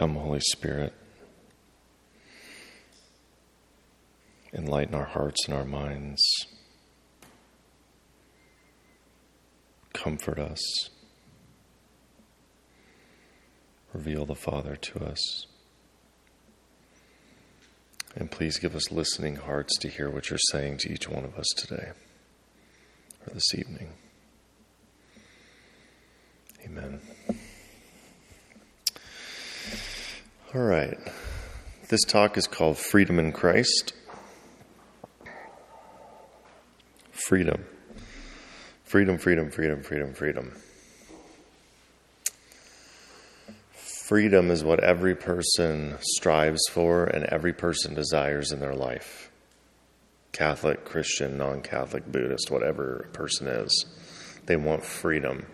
Come, Holy Spirit. Enlighten our hearts and our minds. Comfort us. Reveal the Father to us. And please give us listening hearts to hear what you're saying to each one of us today or this evening. Amen. All right. This talk is called Freedom in Christ. Freedom. Freedom, freedom, freedom, freedom, freedom. Freedom is what every person strives for and every person desires in their life. Catholic, Christian, non Catholic, Buddhist, whatever a person is, they want freedom.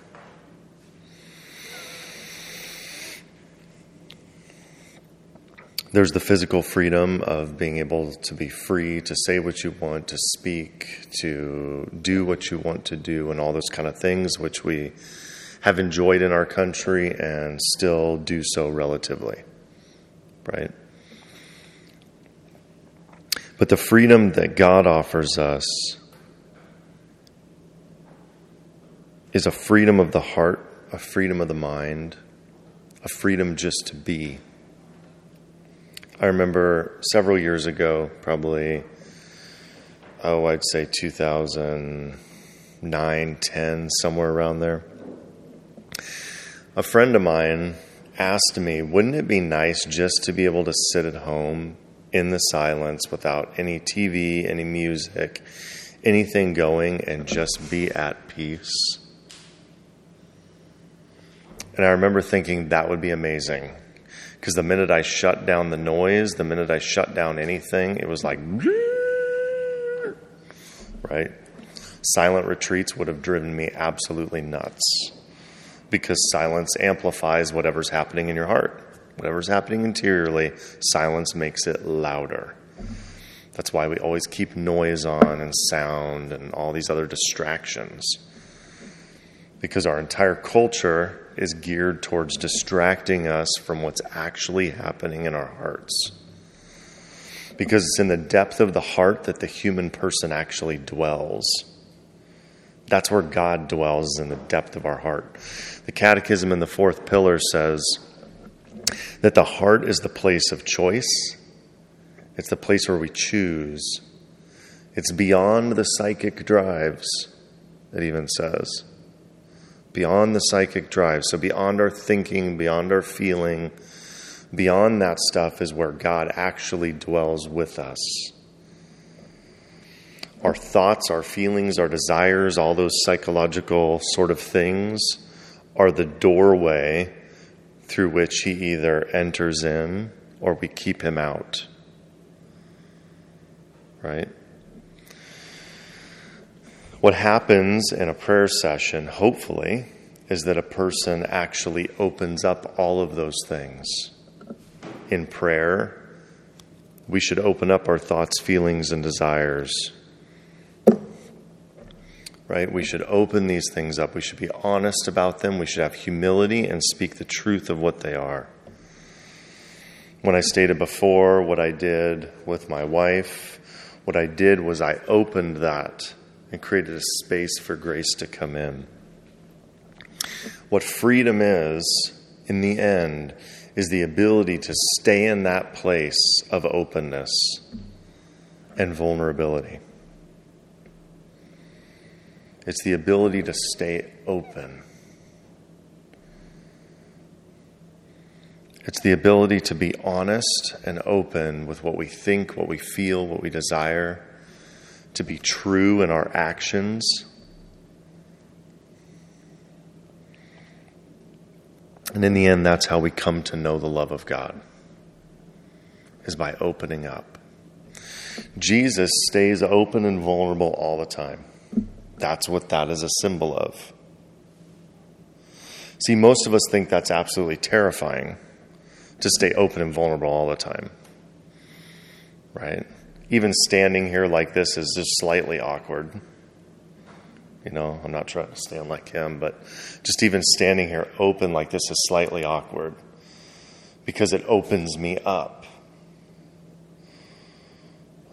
There's the physical freedom of being able to be free to say what you want, to speak, to do what you want to do, and all those kind of things, which we have enjoyed in our country and still do so relatively. Right? But the freedom that God offers us is a freedom of the heart, a freedom of the mind, a freedom just to be. I remember several years ago, probably, oh, I'd say 2009, 10, somewhere around there. A friend of mine asked me, wouldn't it be nice just to be able to sit at home in the silence without any TV, any music, anything going, and just be at peace? And I remember thinking that would be amazing because the minute I shut down the noise, the minute I shut down anything, it was like, right? Silent retreats would have driven me absolutely nuts because silence amplifies whatever's happening in your heart. Whatever's happening interiorly, silence makes it louder. That's why we always keep noise on and sound and all these other distractions. Because our entire culture is geared towards distracting us from what's actually happening in our hearts. Because it's in the depth of the heart that the human person actually dwells. That's where God dwells, in the depth of our heart. The Catechism in the fourth pillar says that the heart is the place of choice, it's the place where we choose. It's beyond the psychic drives, it even says beyond the psychic drive. So, beyond our thinking, beyond our feeling, beyond that stuff is where God actually dwells with us. Our thoughts, our feelings, our desires, all those psychological sort of things are the doorway through which He either enters in or we keep Him out. Right? What happens in a prayer session, hopefully, is that a person actually opens up all of those things. In prayer, we should open up our thoughts, feelings, and desires. Right? We should open these things up. We should be honest about them. We should have humility and speak the truth of what they are. When I stated before what I did with my wife, what I did was I opened that and created a space for grace to come in. What freedom is, in the end, is the ability to stay in that place of openness and vulnerability. It's the ability to stay open. It's the ability to be honest and open with what we think, what we feel, what we desire to be true in our actions. And in the end, that's how we come to know the love of God, is by opening up. Jesus stays open and vulnerable all the time. That's what that is a symbol of. See, most of us think that's absolutely terrifying to stay open and vulnerable all the time. Right? Even standing here like this is just slightly awkward. You know, I'm not trying to stand like him, but just even standing here open like this is slightly awkward because it opens me up.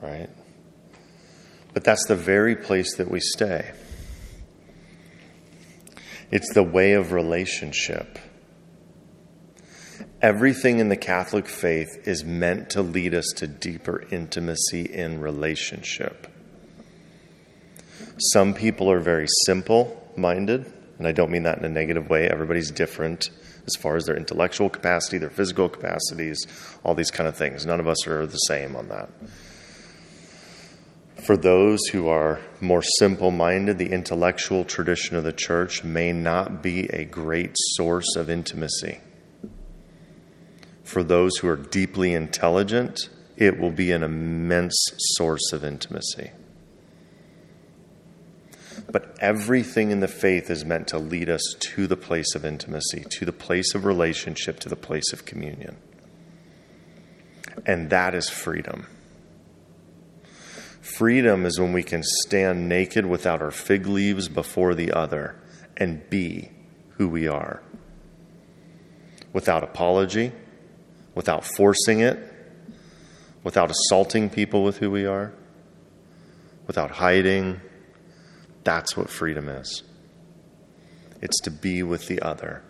Right? But that's the very place that we stay. It's the way of relationship. Everything in the Catholic faith is meant to lead us to deeper intimacy in relationship. Some people are very simple minded, and I don't mean that in a negative way. Everybody's different as far as their intellectual capacity, their physical capacities, all these kind of things. None of us are the same on that. For those who are more simple minded, the intellectual tradition of the church may not be a great source of intimacy. For those who are deeply intelligent, it will be an immense source of intimacy. But everything in the faith is meant to lead us to the place of intimacy, to the place of relationship, to the place of communion. And that is freedom. Freedom is when we can stand naked without our fig leaves before the other and be who we are. Without apology, without forcing it, without assaulting people with who we are, without hiding. That's what freedom is. It's to be with the other.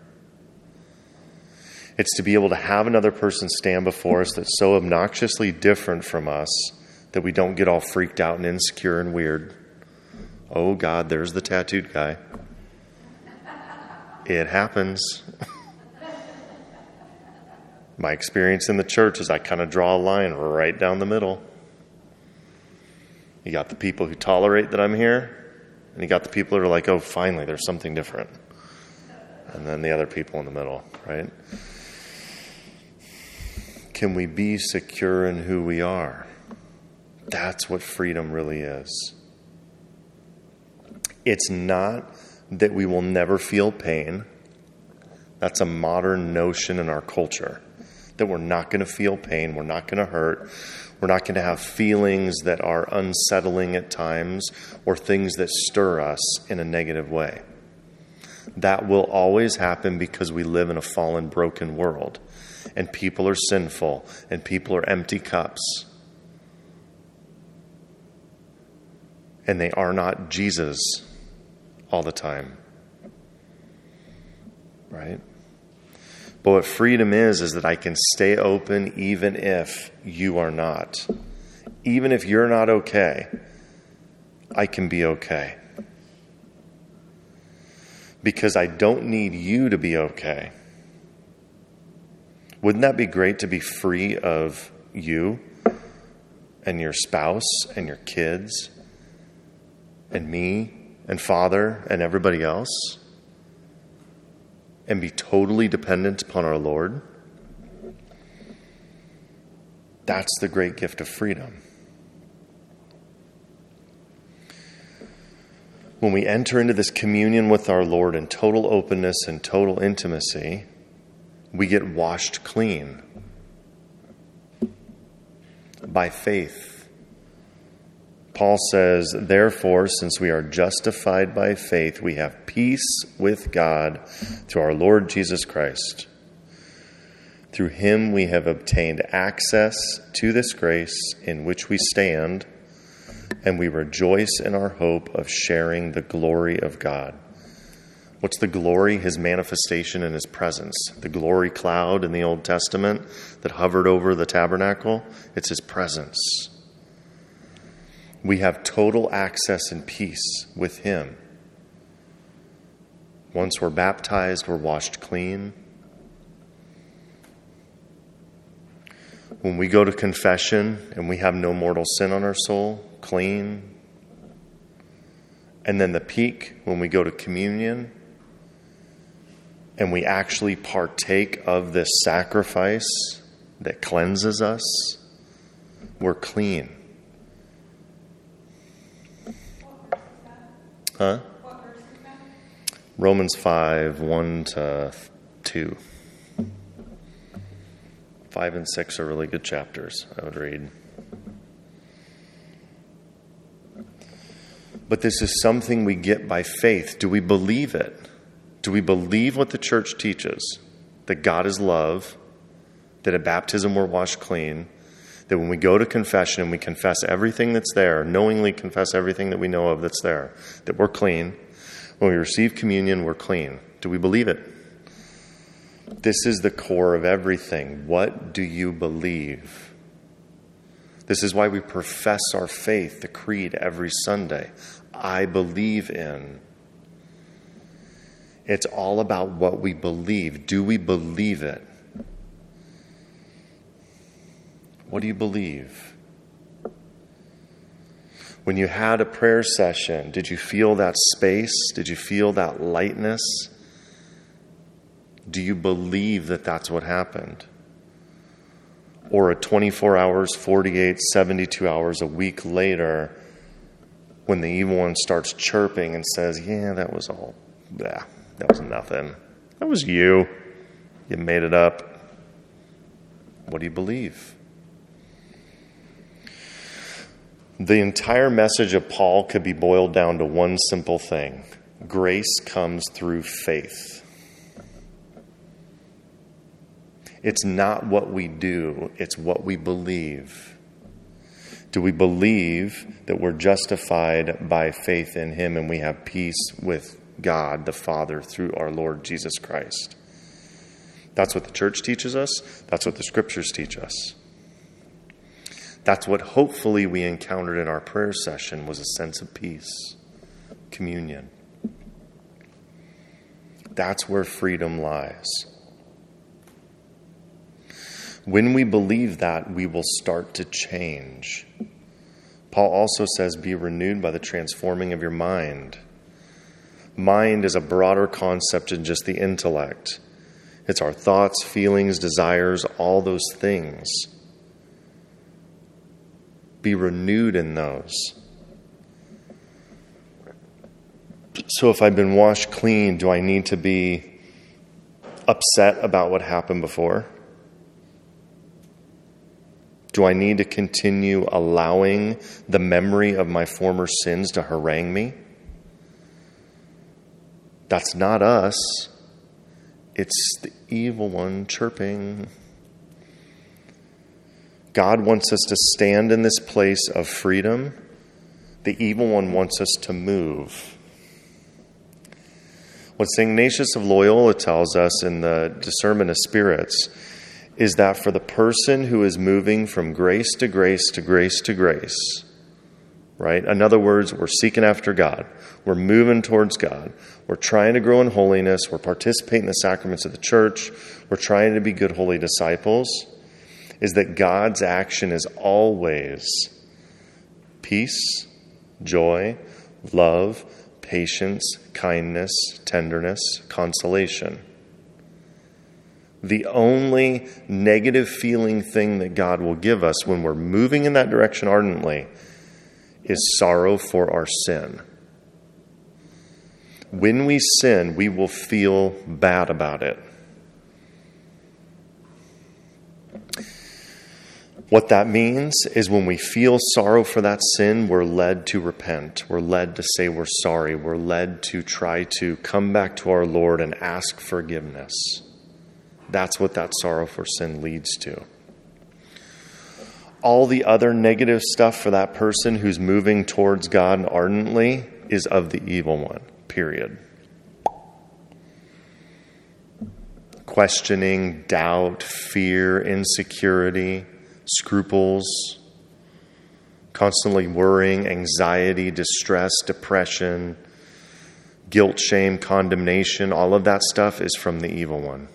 It's to be able to have another person stand before us that's so obnoxiously different from us that we don't get all freaked out and insecure and weird. Oh, God, there's the tattooed guy. It happens. My experience in the church is I kind of draw a line right down the middle. You got the people who tolerate that I'm here, and you got the people that are like, oh, finally, there's something different. And then the other people in the middle, right? Can we be secure in who we are? That's what freedom really is. It's not that we will never feel pain. That's a modern notion in our culture that we're not going to feel pain, we're not going to hurt, we're not going to have feelings that are unsettling at times or things that stir us in a negative way. That will always happen because we live in a fallen, broken world, and people are sinful, and people are empty cups. and they are not Jesus all the time. Right? But what freedom is, is that I can stay open even if you are not. Even if you're not okay, I can be okay. Because I don't need you to be okay. Wouldn't that be great to be free of you and your spouse and your kids and me and Father and everybody else and be totally dependent upon our Lord, that's the great gift of freedom. When we enter into this communion with our Lord in total openness and total intimacy, we get washed clean by faith Paul says, Therefore, since we are justified by faith, we have peace with God through our Lord Jesus Christ. Through him we have obtained access to this grace in which we stand, and we rejoice in our hope of sharing the glory of God. What's the glory? His manifestation in his presence. The glory cloud in the Old Testament that hovered over the tabernacle, it's his presence we have total access and peace with Him. Once we're baptized, we're washed clean. When we go to confession and we have no mortal sin on our soul, clean. And then the peak, when we go to communion and we actually partake of this sacrifice that cleanses us, we're clean. Huh? Romans 5, 1 to 2. 5 and 6 are really good chapters, I would read. But this is something we get by faith. Do we believe it? Do we believe what the church teaches? That God is love, that at baptism we're washed clean, that when we go to confession and we confess everything that's there, knowingly confess everything that we know of that's there, that we're clean. When we receive communion, we're clean. Do we believe it? This is the core of everything. What do you believe? This is why we profess our faith, the creed, every Sunday. I believe in. It's all about what we believe. Do we believe it? What do you believe? When you had a prayer session, did you feel that space? Did you feel that lightness? Do you believe that that's what happened? Or a 24 hours, 48, 72 hours a week later, when the evil one starts chirping and says, Yeah, that was all, yeah, that was nothing. That was you. You made it up. What do you believe? The entire message of Paul could be boiled down to one simple thing grace comes through faith. It's not what we do, it's what we believe. Do we believe that we're justified by faith in Him and we have peace with God the Father through our Lord Jesus Christ? That's what the church teaches us, that's what the scriptures teach us. That's what hopefully we encountered in our prayer session was a sense of peace, communion. That's where freedom lies. When we believe that, we will start to change. Paul also says, Be renewed by the transforming of your mind. Mind is a broader concept than just the intellect, it's our thoughts, feelings, desires, all those things. Be renewed in those. So, if I've been washed clean, do I need to be upset about what happened before? Do I need to continue allowing the memory of my former sins to harangue me? That's not us. It's the evil one chirping. God wants us to stand in this place of freedom. The evil one wants us to move. What St. Ignatius of Loyola tells us in the Discernment of Spirits is that for the person who is moving from grace to grace to grace to grace, right? In other words, we're seeking after God. We're moving towards God. We're trying to grow in holiness. We're participating in the sacraments of the church. We're trying to be good, holy disciples. Is that God's action is always peace, joy, love, patience, kindness, tenderness, consolation. The only negative feeling thing that God will give us when we're moving in that direction ardently is sorrow for our sin. When we sin, we will feel bad about it. What that means is when we feel sorrow for that sin, we're led to repent. We're led to say we're sorry. We're led to try to come back to our Lord and ask forgiveness. That's what that sorrow for sin leads to. All the other negative stuff for that person who's moving towards God ardently is of the evil one, period. Questioning, doubt, fear, insecurity, scruples, constantly worrying, anxiety, distress, depression, guilt, shame, condemnation, all of that stuff is from the evil one.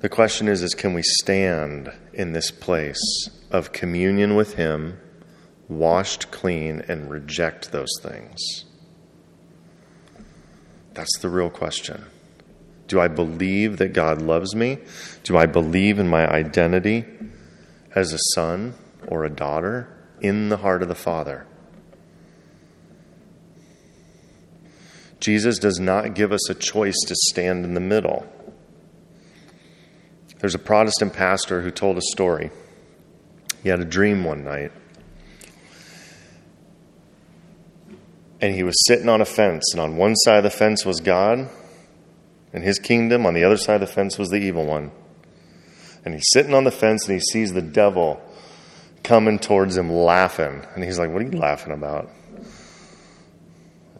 The question is, is can we stand in this place of communion with Him, washed clean, and reject those things? That's the real question. Do I believe that God loves me? Do I believe in my identity as a son or a daughter in the heart of the Father? Jesus does not give us a choice to stand in the middle. There's a Protestant pastor who told a story. He had a dream one night. And he was sitting on a fence, and on one side of the fence was God, In his kingdom, on the other side of the fence was the evil one. And he's sitting on the fence and he sees the devil coming towards him laughing. And he's like, What are you laughing about?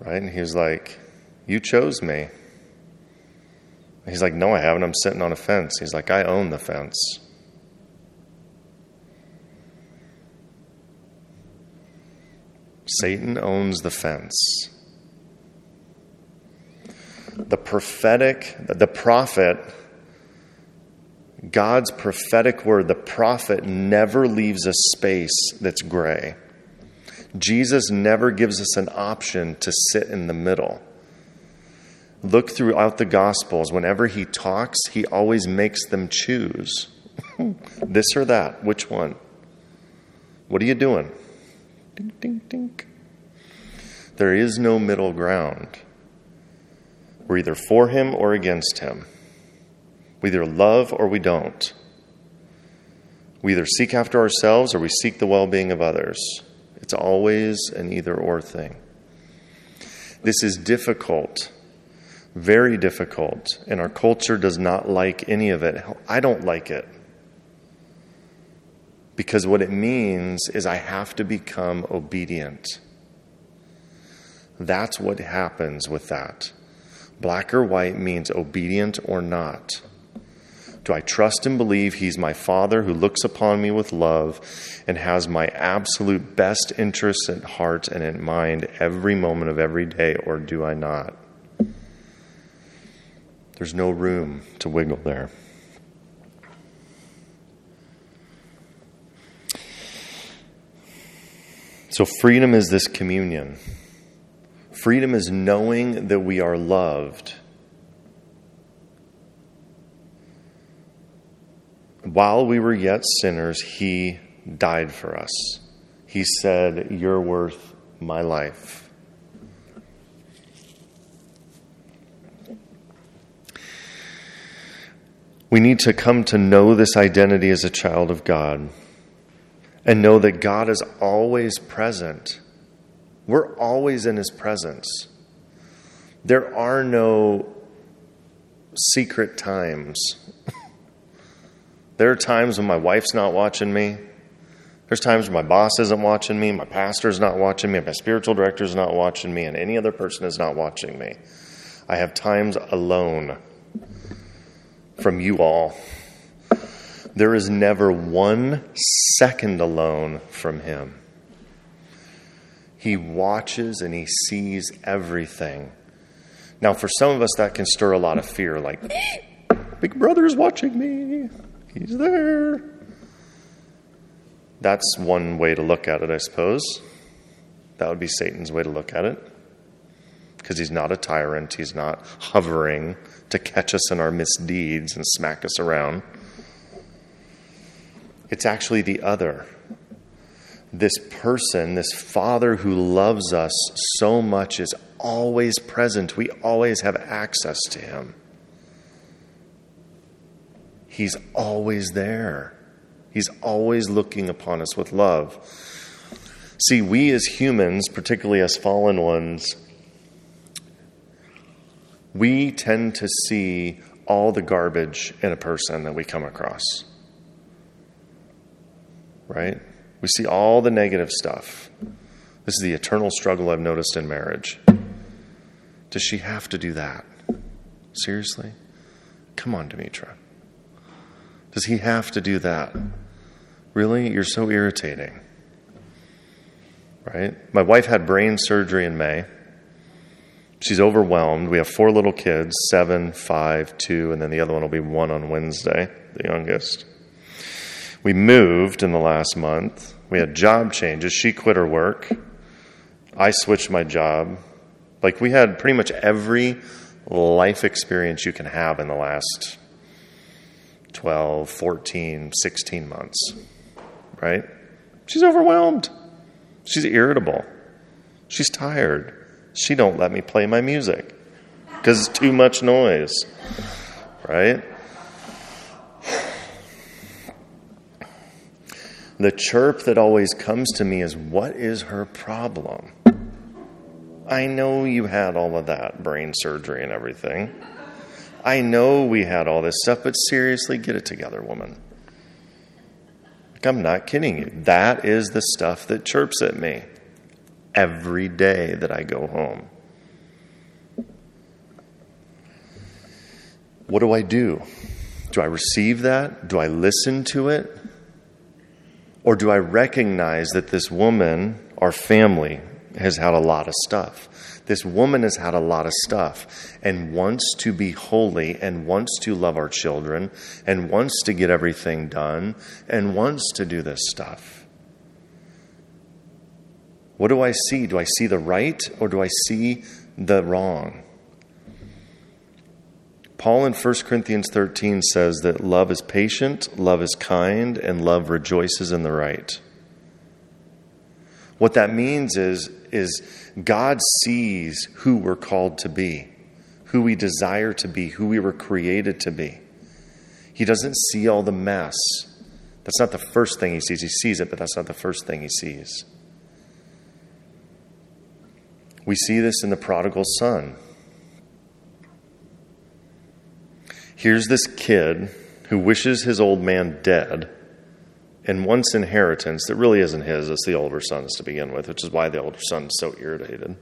Right? And he's like, You chose me. He's like, No, I haven't. I'm sitting on a fence. He's like, I own the fence. Satan owns the fence. The prophetic, the prophet, God's prophetic word, the prophet never leaves a space that's gray. Jesus never gives us an option to sit in the middle. Look throughout the Gospels. Whenever he talks, he always makes them choose this or that. Which one? What are you doing? Ding, ding, ding. There is no middle ground. We're either for him or against him. We either love or we don't. We either seek after ourselves or we seek the well being of others. It's always an either or thing. This is difficult, very difficult, and our culture does not like any of it. I don't like it. Because what it means is I have to become obedient. That's what happens with that. Black or white means obedient or not. Do I trust and believe He's my Father who looks upon me with love and has my absolute best interests at heart and in mind every moment of every day, or do I not? There's no room to wiggle there. So, freedom is this communion. Freedom is knowing that we are loved. While we were yet sinners, He died for us. He said, You're worth my life. We need to come to know this identity as a child of God and know that God is always present. We're always in His presence. There are no secret times. there are times when my wife's not watching me. There's times when my boss isn't watching me, my pastor's not watching me, my spiritual director's not watching me, and any other person is not watching me. I have times alone from you all. There is never one second alone from Him. He watches and He sees everything. Now, for some of us, that can stir a lot of fear like, Big Brother is watching me. He's there. That's one way to look at it, I suppose. That would be Satan's way to look at it. Because he's not a tyrant, he's not hovering to catch us in our misdeeds and smack us around. It's actually the other. This person, this Father who loves us so much, is always present. We always have access to Him. He's always there. He's always looking upon us with love. See, we as humans, particularly as fallen ones, we tend to see all the garbage in a person that we come across right? We see all the negative stuff. This is the eternal struggle I've noticed in marriage. Does she have to do that? Seriously? Come on, Demetra. Does he have to do that? Really? You're so irritating. Right? My wife had brain surgery in May. She's overwhelmed. We have four little kids seven, five, two, and then the other one will be one on Wednesday, the youngest. We moved in the last month. We had job changes. She quit her work. I switched my job. Like we had pretty much every life experience you can have in the last 12, 14, 16 months. Right? She's overwhelmed. She's irritable. She's tired. She don't let me play my music because it's too much noise. Right? The chirp that always comes to me is, What is her problem? I know you had all of that brain surgery and everything. I know we had all this stuff, but seriously, get it together, woman. I'm not kidding you. That is the stuff that chirps at me every day that I go home. What do I do? Do I receive that? Do I listen to it? Or do I recognize that this woman, our family, has had a lot of stuff? This woman has had a lot of stuff and wants to be holy and wants to love our children and wants to get everything done and wants to do this stuff. What do I see? Do I see the right or do I see the wrong? Paul in 1 Corinthians 13 says that love is patient, love is kind, and love rejoices in the right. What that means is, is God sees who we're called to be, who we desire to be, who we were created to be. He doesn't see all the mess. That's not the first thing he sees. He sees it, but that's not the first thing he sees. We see this in the prodigal son. Here's this kid who wishes his old man dead and wants inheritance that really isn't his, it's the older son's to begin with, which is why the older son's so irritated,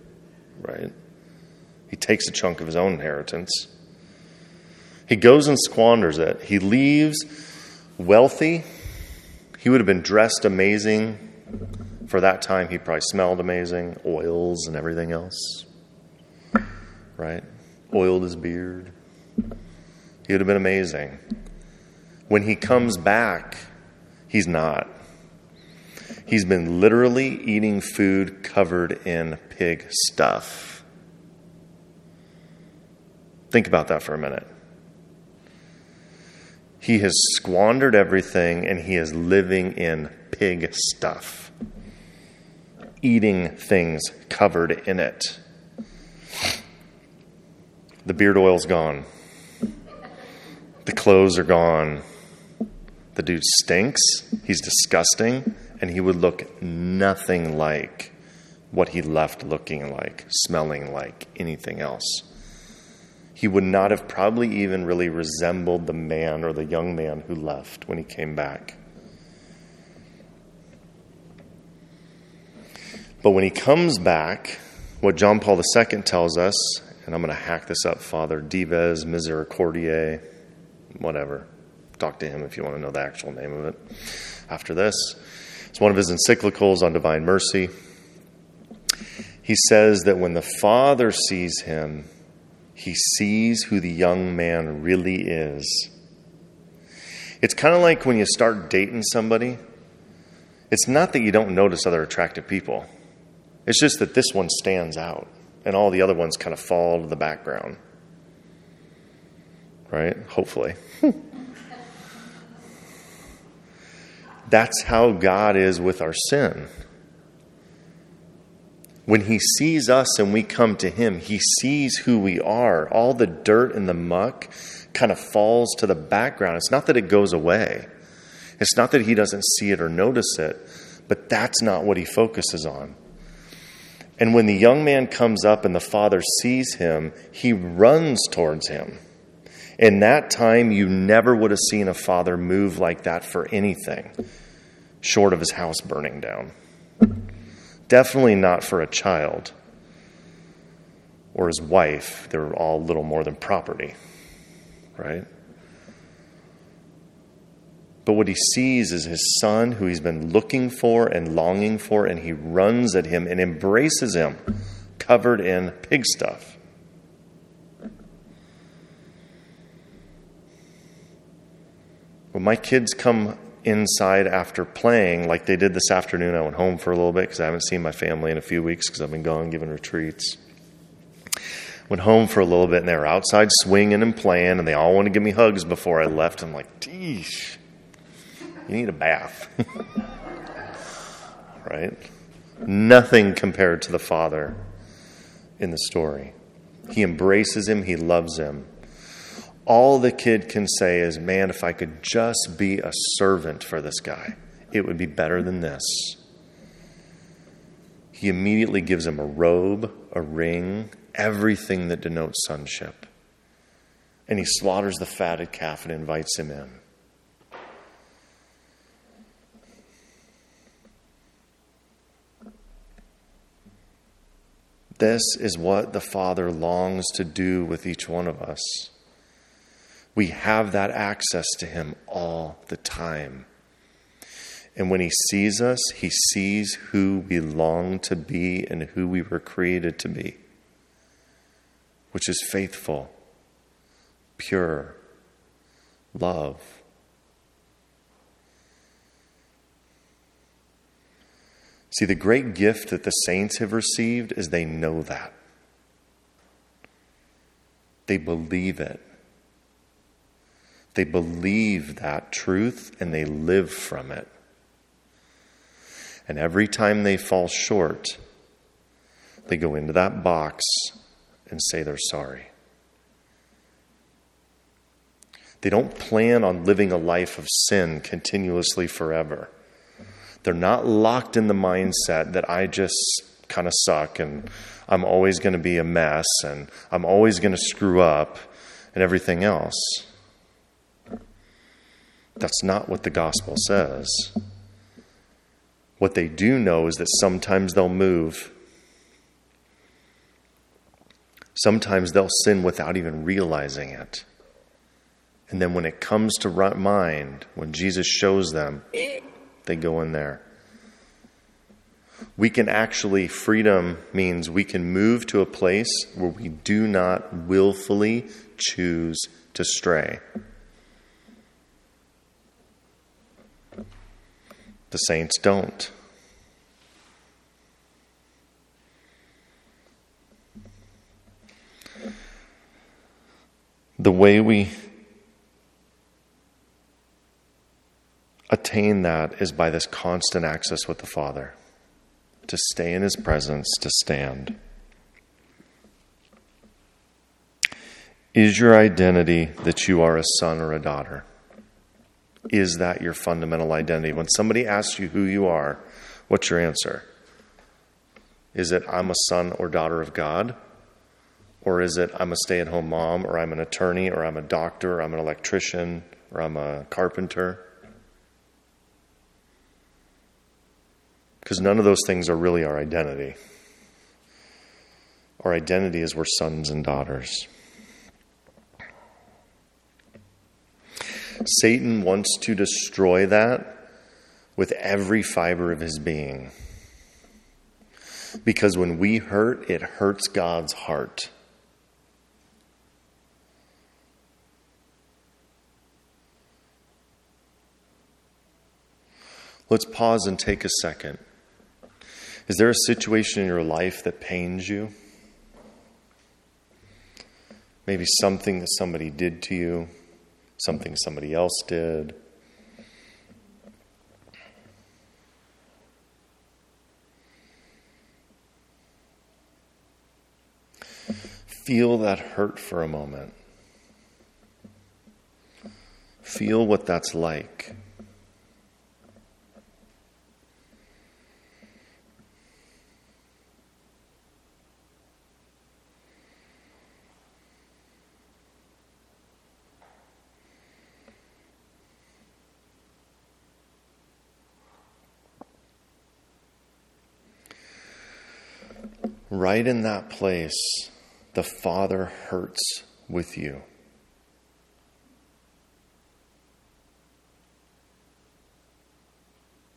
right? He takes a chunk of his own inheritance. He goes and squanders it. He leaves wealthy. He would have been dressed amazing. For that time, he probably smelled amazing, oils and everything else, right? Oiled his beard. He would have been amazing. When he comes back, he's not. He's been literally eating food covered in pig stuff. Think about that for a minute. He has squandered everything and he is living in pig stuff, eating things covered in it. The beard oil's gone. The clothes are gone. The dude stinks. He's disgusting. And he would look nothing like what he left looking like, smelling like, anything else. He would not have probably even really resembled the man or the young man who left when he came back. But when he comes back, what John Paul II tells us, and I'm going to hack this up, Father Dives Misericordiae, whatever. Talk to him if you want to know the actual name of it after this. It's one of his encyclicals on divine mercy. He says that when the Father sees him, he sees who the young man really is. It's kind of like when you start dating somebody, it's not that you don't notice other attractive people, it's just that this one stands out and all the other ones kind of fall to the background right? Hopefully. That's how God is with our sin. When He sees us and we come to Him, He sees who we are. All the dirt and the muck kind of falls to the background. It's not that it goes away, it's not that He doesn't see it or notice it, but that's not what He focuses on. And when the young man comes up and the father sees him, he runs towards him. In that time, you never would have seen a father move like that for anything short of his house burning down. Definitely not for a child or his wife. They were all little more than property, right? But what he sees is his son, who he's been looking for and longing for, and he runs at him and embraces him, covered in pig stuff. When my kids come inside after playing, like they did this afternoon, I went home for a little bit because I haven't seen my family in a few weeks because I've been gone giving retreats. Went home for a little bit and they were outside swinging and playing and they all wanted to give me hugs before I left. I'm like, geez, you need a bath. right? Nothing compared to the Father in the story. He embraces him, he loves him all the kid can say is, Man, if I could just be a servant for this guy, it would be better than this. He immediately gives him a robe, a ring, everything that denotes sonship. and he slaughters the fatted calf and invites him in. This is what the Father longs to do with each one of us. We have that access to Him all the time. And when He sees us, He sees who we long to be and who we were created to be, which is faithful, pure, love. See, the great gift that the saints have received is they know that. They believe it. They believe that truth and they live from it. And every time they fall short, they go into that box and say they're sorry. They don't plan on living a life of sin continuously forever. They're not locked in the mindset that I just kind of suck and I'm always going to be a mess and I'm always going to screw up and everything else. That's not what the gospel says. What they do know is that sometimes they'll move. Sometimes they'll sin without even realizing it. And then when it comes to mind, when Jesus shows them, they go in there. We can actually, freedom means we can move to a place where we do not willfully choose to stray. The saints don't. The way we attain that is by this constant access with the Father, to stay in His presence, to stand. Is your identity that you are a son or a daughter? Is that your fundamental identity? When somebody asks you who you are, what's your answer? Is it, I'm a son or daughter of God? Or is it, I'm a stay at home mom, or I'm an attorney, or I'm a doctor, or I'm an electrician, or I'm a carpenter? Because none of those things are really our identity. Our identity is we're sons and daughters. Satan wants to destroy that with every fiber of his being. Because when we hurt, it hurts God's heart. Let's pause and take a second. Is there a situation in your life that pains you? Maybe something that somebody did to you, something somebody else did. Feel that hurt for a moment. Feel what that's like. Right in that place, the Father hurts with you.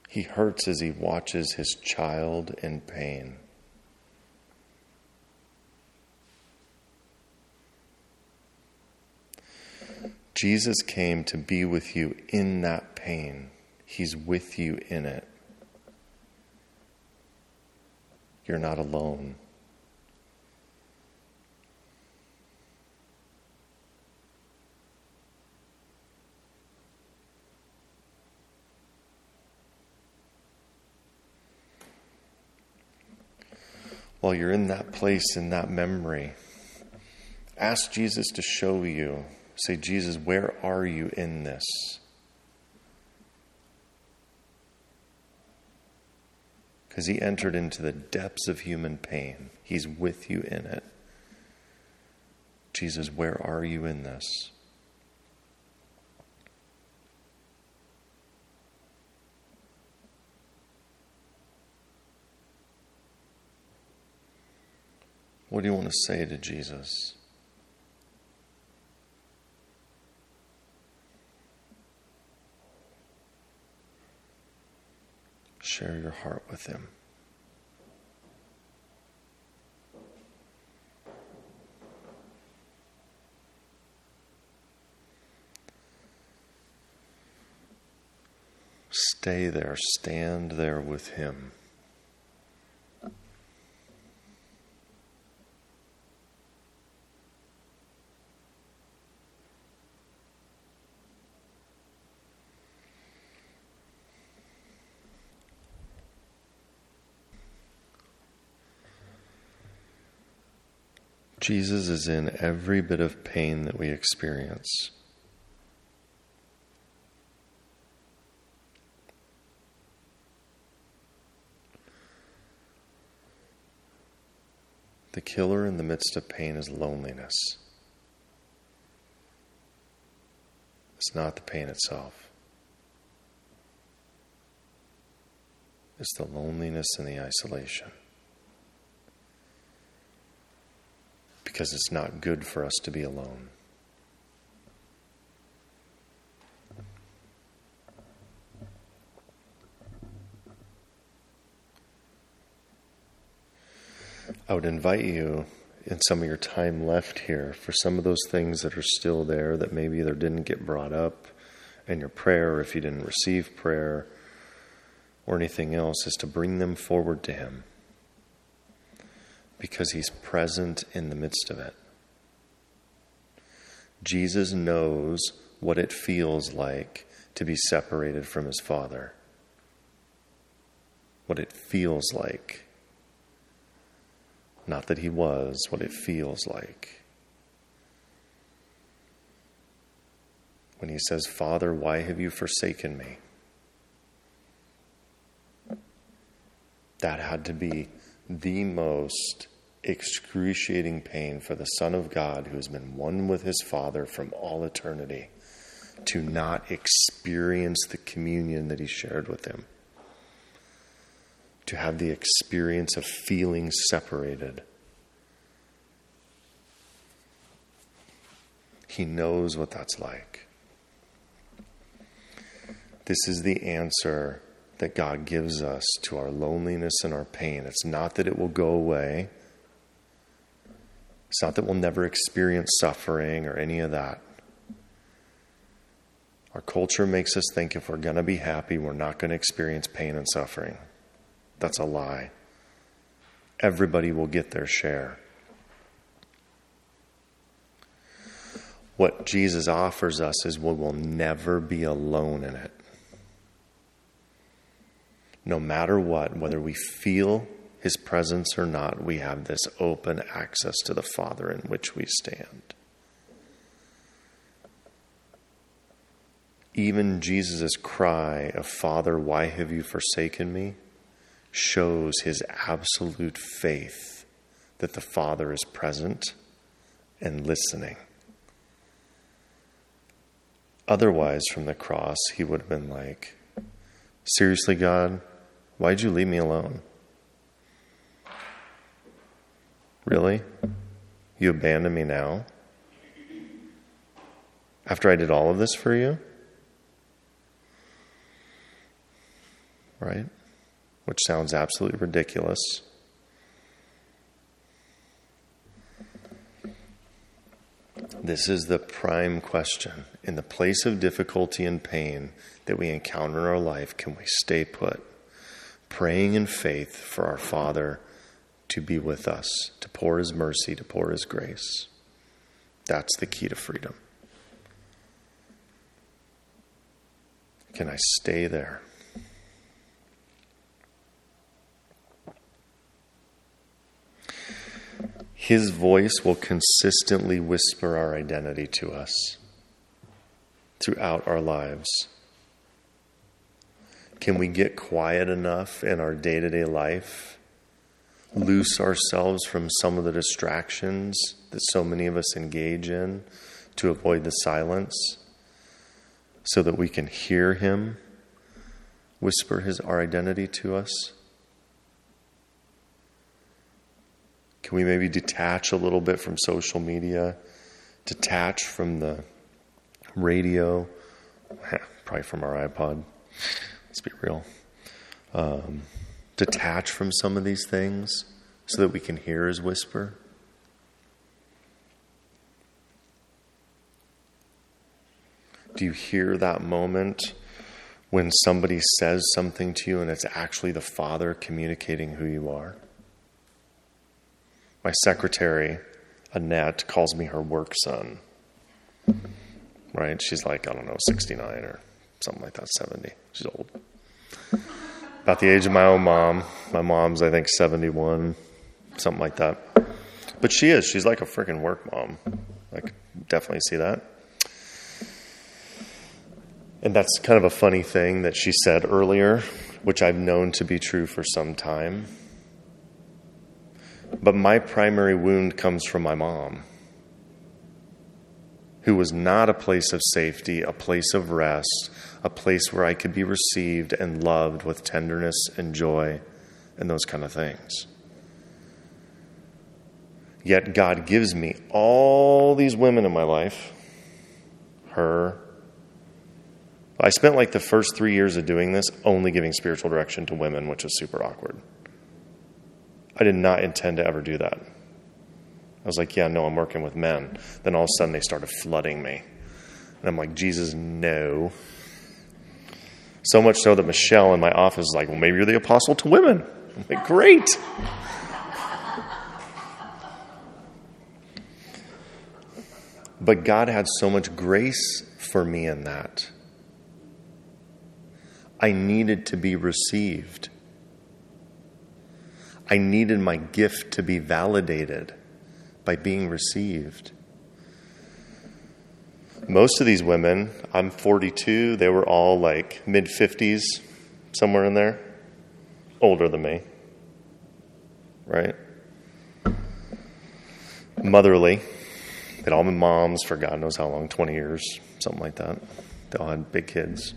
He hurts as he watches his child in pain. Jesus came to be with you in that pain. He's with you in it. You're not alone. While you're in that place, in that memory, ask Jesus to show you. Say, Jesus, where are you in this? Because he entered into the depths of human pain. He's with you in it. Jesus, where are you in this? What do you want to say to Jesus? Share your heart with Him. Stay there, stand there with Him. Jesus is in every bit of pain that we experience. The killer in the midst of pain is loneliness. It's not the pain itself, it's the loneliness and the isolation. Because it's not good for us to be alone. I would invite you in some of your time left here for some of those things that are still there that maybe either didn't get brought up in your prayer, or if you didn't receive prayer, or anything else, is to bring them forward to Him because he's present in the midst of it. Jesus knows what it feels like to be separated from his Father, what it feels like. Not that he was, what it feels like. When he says, Father, why have you forsaken me? That had to be the most excruciating pain for the Son of God who has been one with his Father from all eternity to not experience the communion that he shared with him, to have the experience of feeling separated. He knows what that's like. This is the answer that God gives us to our loneliness and our pain. It's not that it will go away. It's not that we'll never experience suffering or any of that. Our culture makes us think if we're going to be happy, we're not going to experience pain and suffering. That's a lie. Everybody will get their share. What Jesus offers us is we will never be alone in it. No matter what, whether we feel his presence or not, we have this open access to the Father in which we stand. Even Jesus' cry of, Father, why have you forsaken me? shows his absolute faith that the Father is present and listening. Otherwise, from the cross, he would have been like, Seriously, God, why'd you leave me alone? Really? You abandon me now? After I did all of this for you? Right? Which sounds absolutely ridiculous. This is the prime question. In the place of difficulty and pain that we encounter in our life, can we stay put? Praying in faith for our Father to be with us, to pour His mercy, to pour His grace. That's the key to freedom. Can I stay there? His voice will consistently whisper our identity to us throughout our lives. Can we get quiet enough in our day to day life loose ourselves from some of the distractions that so many of us engage in to avoid the silence so that we can hear Him whisper his, our identity to us? Can we maybe detach a little bit from social media, detach from the radio, probably from our iPod? Let's be real. Um, detach from some of these things so that we can hear his whisper? Do you hear that moment when somebody says something to you and it's actually the Father communicating who you are? My secretary, Annette, calls me her work son. Right? She's like, I don't know, 69 or something like that, 70. She's old. About the age of my own mom. My mom's, I think, 71, something like that. But she is. She's like a freaking work mom. I could definitely see that. And that's kind of a funny thing that she said earlier, which I've known to be true for some time. But my primary wound comes from my mom, who was not a place of safety, a place of rest, a place where I could be received and loved with tenderness and joy and those kind of things. Yet God gives me all these women in my life, her. I spent like the first three years of doing this only giving spiritual direction to women, which was super awkward. I did not intend to ever do that. I was like, yeah, no, I'm working with men. Then all of a sudden they started flooding me. And I'm like, Jesus, no. So much so that Michelle in my office is like, well, maybe you're the apostle to women. I'm like, great. But God had so much grace for me in that. I needed to be received. I needed my gift to be validated by being received. Most of these women, I'm 42, they were all like mid 50s, somewhere in there, older than me, right? Motherly. They'd all been moms for God knows how long 20 years, something like that. They all had big kids.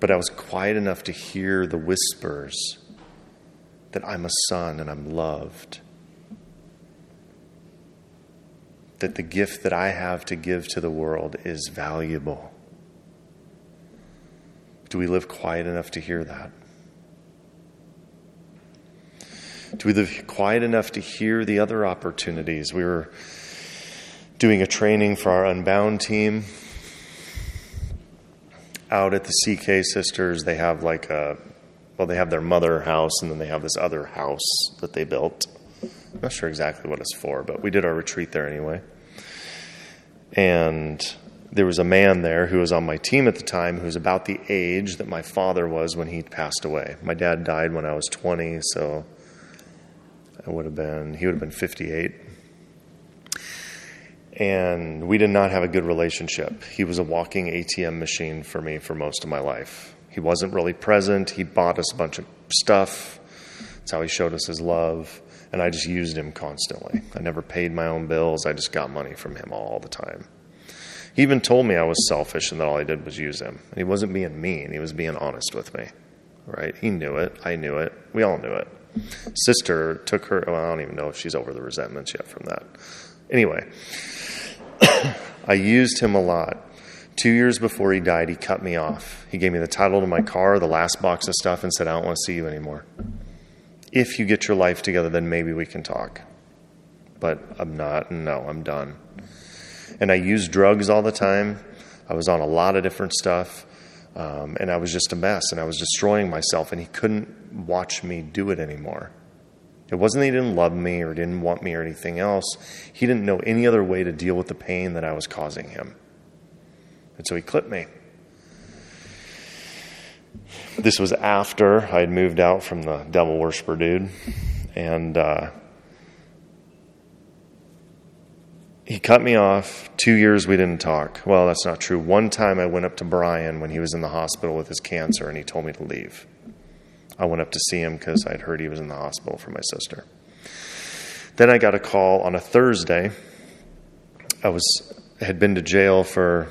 But I was quiet enough to hear the whispers that I'm a son and I'm loved. That the gift that I have to give to the world is valuable. Do we live quiet enough to hear that? Do we live quiet enough to hear the other opportunities? We were doing a training for our Unbound team out at the CK Sisters, they have like a, well, they have their mother house and then they have this other house that they built. I'm not sure exactly what it's for, but we did our retreat there anyway. And there was a man there who was on my team at the time who was about the age that my father was when he passed away. My dad died when I was 20, so I would have been, he would have been 58 and we did not have a good relationship. He was a walking ATM machine for me for most of my life. He wasn't really present. He bought us a bunch of stuff. That's how he showed us his love. And I just used him constantly. I never paid my own bills. I just got money from him all the time. He even told me I was selfish and that all I did was use him. And he wasn't being mean, he was being honest with me. Right? He knew it. I knew it. We all knew it. Sister took her, well, I don't even know if she's over the resentments yet from that. Anyway, I used him a lot. Two years before he died, he cut me off. He gave me the title to my car, the last box of stuff, and said, I don't want to see you anymore. If you get your life together, then maybe we can talk. But I'm not. No, I'm done. And I used drugs all the time. I was on a lot of different stuff. Um, and I was just a mess and I was destroying myself, and he couldn't watch me do it anymore. It wasn't that he didn't love me or didn't want me or anything else. He didn't know any other way to deal with the pain that I was causing him. And so he clipped me. This was after I had moved out from the devil worshiper dude. And uh, he cut me off. Two years we didn't talk. Well, that's not true. One time I went up to Bryan when he was in the hospital with his cancer and he told me to leave. I went up to see him because I'd heard he was in the hospital for my sister. Then I got a call on a Thursday. I was had been to jail for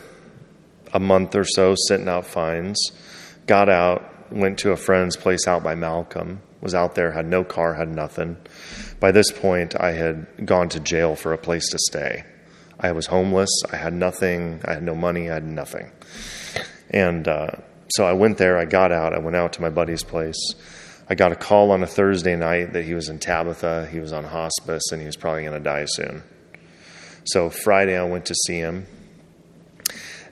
a month or so, sitting out fines. Got out, went to a friend's place out by Malcolm. Was out there, had no car, had nothing. By this point, I had gone to jail for a place to stay. I was homeless. I had nothing. I had no money. I had nothing. And uh, so I went there. I got out. I went out to my buddy's place. I got a call on a Thursday night that he was in Tabitha. He was on hospice and he was probably going to die soon. So Friday, I went to see him.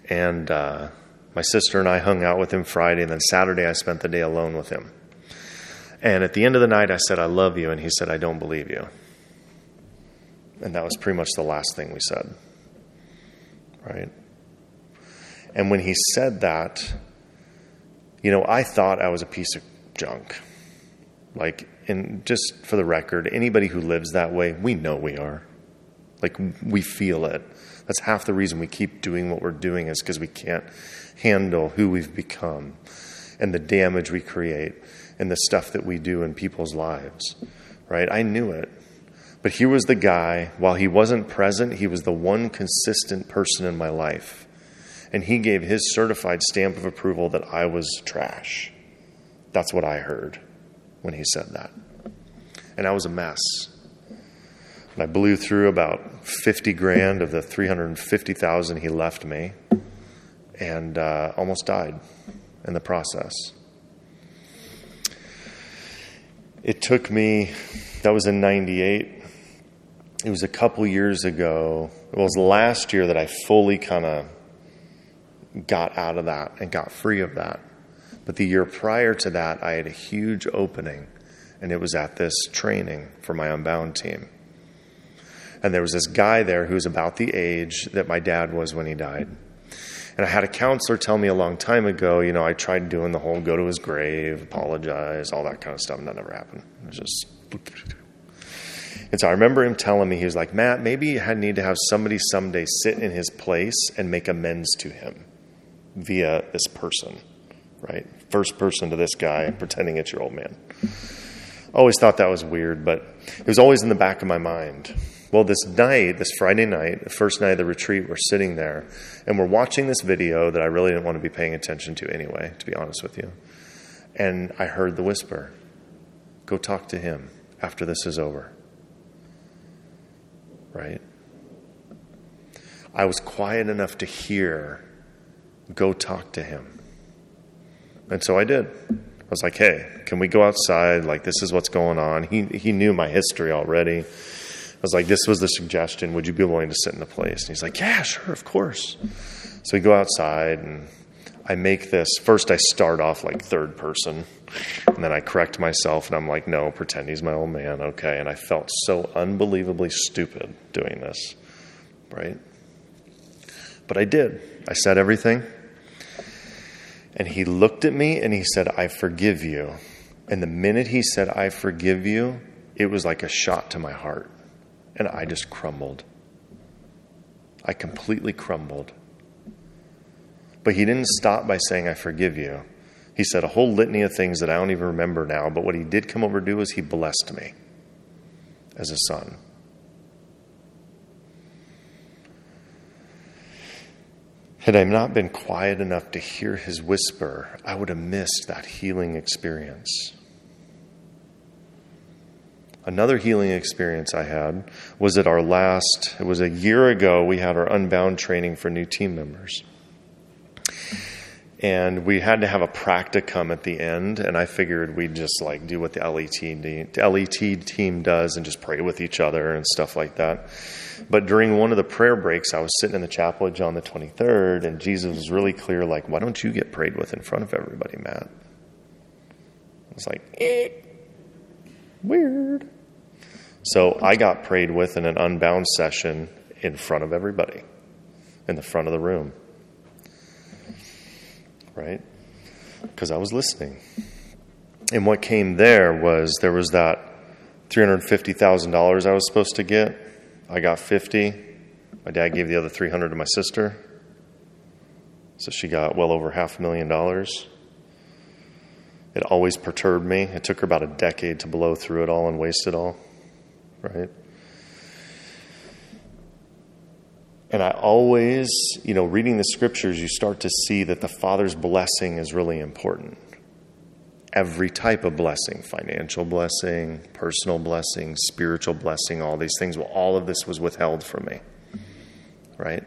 And uh, my sister and I hung out with him Friday. And then Saturday, I spent the day alone with him. And at the end of the night, I said, I love you. And he said, I don't believe you. And that was pretty much the last thing we said. Right? And when he said that, you know, I thought I was a piece of junk. Like, and just for the record, anybody who lives that way, we know we are. Like, we feel it. That's half the reason we keep doing what we're doing is because we can't handle who we've become and the damage we create and the stuff that we do in people's lives. Right? I knew it. But he was the guy, while he wasn't present, he was the one consistent person in my life. And he gave his certified stamp of approval that I was trash. That's what I heard when he said that. And I was a mess. And I blew through about 50 grand of the 350,000 he left me and uh, almost died in the process. It took me, that was in 98 it was a couple years ago. It was last year that I fully kind of got out of that and got free of that. But the year prior to that, I had a huge opening, and it was at this training for my Unbound team. And there was this guy there who was about the age that my dad was when he died. And I had a counselor tell me a long time ago, you know, I tried doing the whole go to his grave, apologize, all that kind of stuff, and that never happened. It was just and so I remember him telling me, he was like, Matt, maybe you need to have somebody someday sit in his place and make amends to him via this person, right? First person to this guy, pretending it's your old man. Always thought that was weird, but it was always in the back of my mind. Well, this night, this Friday night, the first night of the retreat, we're sitting there and we're watching this video that I really didn't want to be paying attention to anyway, to be honest with you. And I heard the whisper go talk to him after this is over right? I was quiet enough to hear, go talk to him. And so I did. I was like, hey, can we go outside? Like, this is what's going on. He, he knew my history already. I was like, this was the suggestion. Would you be willing to sit in the place? And he's like, yeah, sure, of course. So we go outside and I make this. First, I start off like third person, and then I correct myself, and I'm like, no, pretend he's my old man, okay? And I felt so unbelievably stupid doing this, right? But I did. I said everything. And he looked at me and he said, I forgive you. And the minute he said, I forgive you, it was like a shot to my heart. And I just crumbled. I completely crumbled. But he didn't stop by saying, I forgive you. He said a whole litany of things that I don't even remember now, but what he did come over to do is he blessed me as a son. Had I not been quiet enough to hear his whisper, I would have missed that healing experience. Another healing experience I had was at our last, it was a year ago, we had our Unbound training for new team members. And we had to have a practicum at the end and i figured we'd just like do what the let team, let team does and just pray with each other and stuff like that. But during one of the prayer breaks i was sitting in the chapel at john the 23rd and jesus was really clear like why don't you get prayed with in front of everybody matt? I was like eh, weird so i got prayed with in an unbound session in front of everybody in the front of the room right? Because I was listening. And what came there was there was that $350,000 I was supposed to get. I got 50. My dad gave the other 300 to my sister. So she got well over half a million dollars. It always perturbed me. It took her about a decade to blow through it all and waste it all, right? And I always, you know, reading the scriptures, you start to see that the Father's blessing is really important. Every type of blessing financial blessing, personal blessing, spiritual blessing, all these things. Well, all of this was withheld from me, right?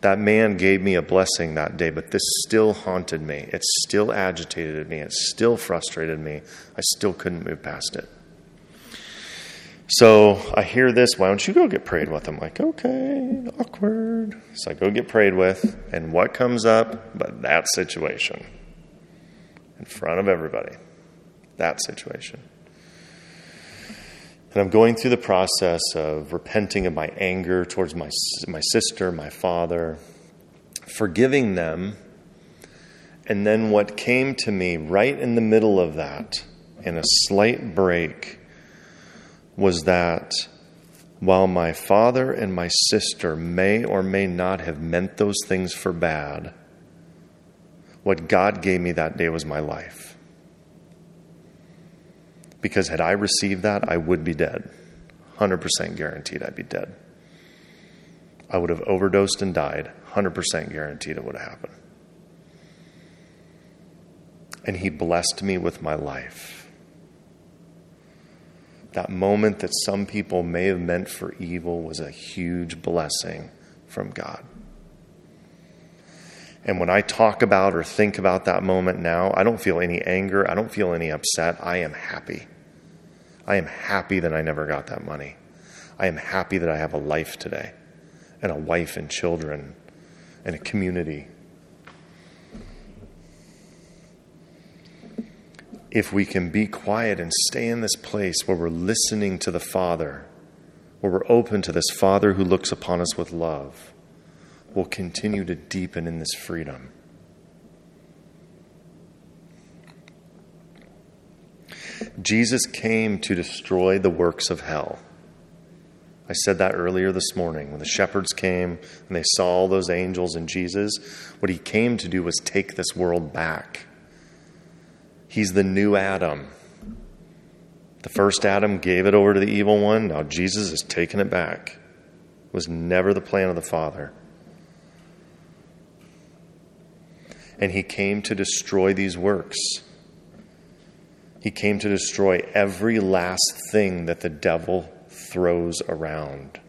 That man gave me a blessing that day, but this still haunted me. It still agitated me. It still frustrated me. I still couldn't move past it. So I hear this, why don't you go get prayed with? I'm like, okay, awkward. So I go get prayed with, and what comes up but that situation in front of everybody? That situation. And I'm going through the process of repenting of my anger towards my, my sister, my father, forgiving them. And then what came to me right in the middle of that, in a slight break, was that while my father and my sister may or may not have meant those things for bad, what God gave me that day was my life. Because had I received that, I would be dead. 100% guaranteed I'd be dead. I would have overdosed and died. 100% guaranteed it would have happened. And He blessed me with my life that moment that some people may have meant for evil was a huge blessing from God. And when I talk about or think about that moment now, I don't feel any anger. I don't feel any upset. I am happy. I am happy that I never got that money. I am happy that I have a life today and a wife and children and a community if we can be quiet and stay in this place where we're listening to the Father, where we're open to this Father who looks upon us with love, we'll continue to deepen in this freedom. Jesus came to destroy the works of hell. I said that earlier this morning when the shepherds came and they saw all those angels and Jesus. What he came to do was take this world back. He's the new Adam. The first Adam gave it over to the evil one. Now Jesus is taking it back. It was never the plan of the Father. And he came to destroy these works. He came to destroy every last thing that the devil throws around.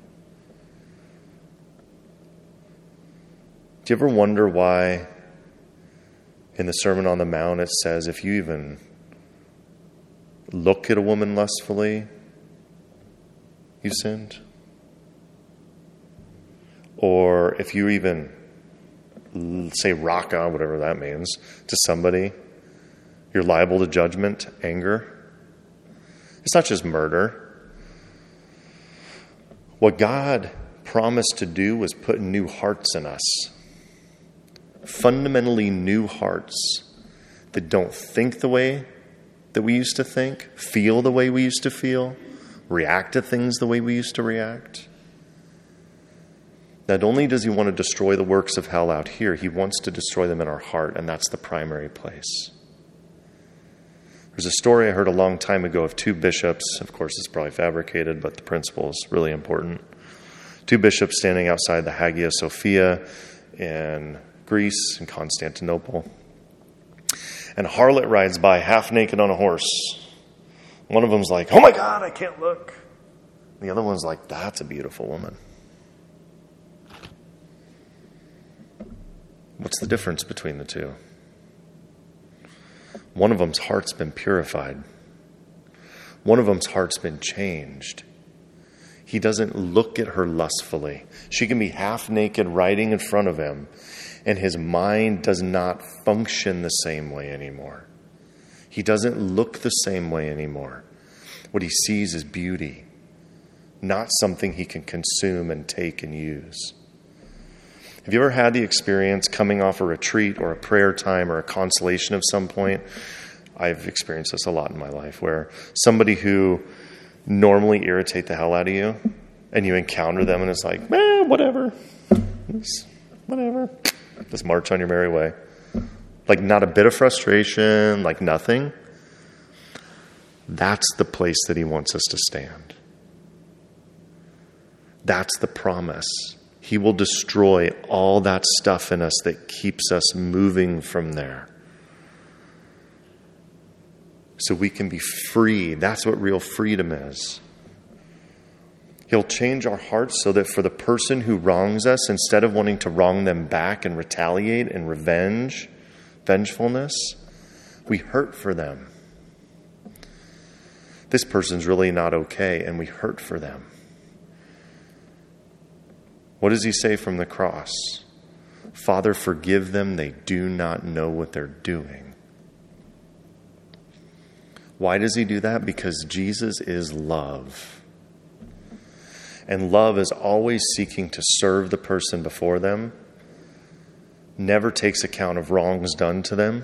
Do you ever wonder why in the Sermon on the Mount, it says if you even look at a woman lustfully, you sinned. Or if you even say raca, whatever that means, to somebody, you're liable to judgment, anger. It's not just murder. What God promised to do was put new hearts in us fundamentally new hearts that don't think the way that we used to think, feel the way we used to feel, react to things the way we used to react. Not only does he want to destroy the works of hell out here, he wants to destroy them in our heart, and that's the primary place. There's a story I heard a long time ago of two bishops. Of course, it's probably fabricated, but the principle is really important. Two bishops standing outside the Hagia Sophia in Greece and Constantinople. And a harlot rides by half naked on a horse. One of them's like, Oh my God, I can't look. The other one's like, That's a beautiful woman. What's the difference between the two? One of them's heart's been purified. One of them's heart's been changed. He doesn't look at her lustfully. She can be half naked riding in front of him, and his mind does not function the same way anymore. He doesn't look the same way anymore. What he sees is beauty, not something he can consume and take and use. Have you ever had the experience coming off a retreat or a prayer time or a consolation of some point? I've experienced this a lot in my life where somebody who normally irritate the hell out of you and you encounter them and it's like, eh, whatever. Whatever. Just march on your merry way. like not a bit of frustration, like nothing, that's the place that He wants us to stand. That's the promise. He will destroy all that stuff in us that keeps us moving from there. So we can be free. That's what real freedom is. He'll change our hearts so that for the person who wrongs us, instead of wanting to wrong them back and retaliate and revenge, vengefulness, we hurt for them. This person's really not okay, and we hurt for them. What does he say from the cross? Father, forgive them. They do not know what they're doing. Why does he do that? Because Jesus is love. And love is always seeking to serve the person before them never takes account of wrongs done to them,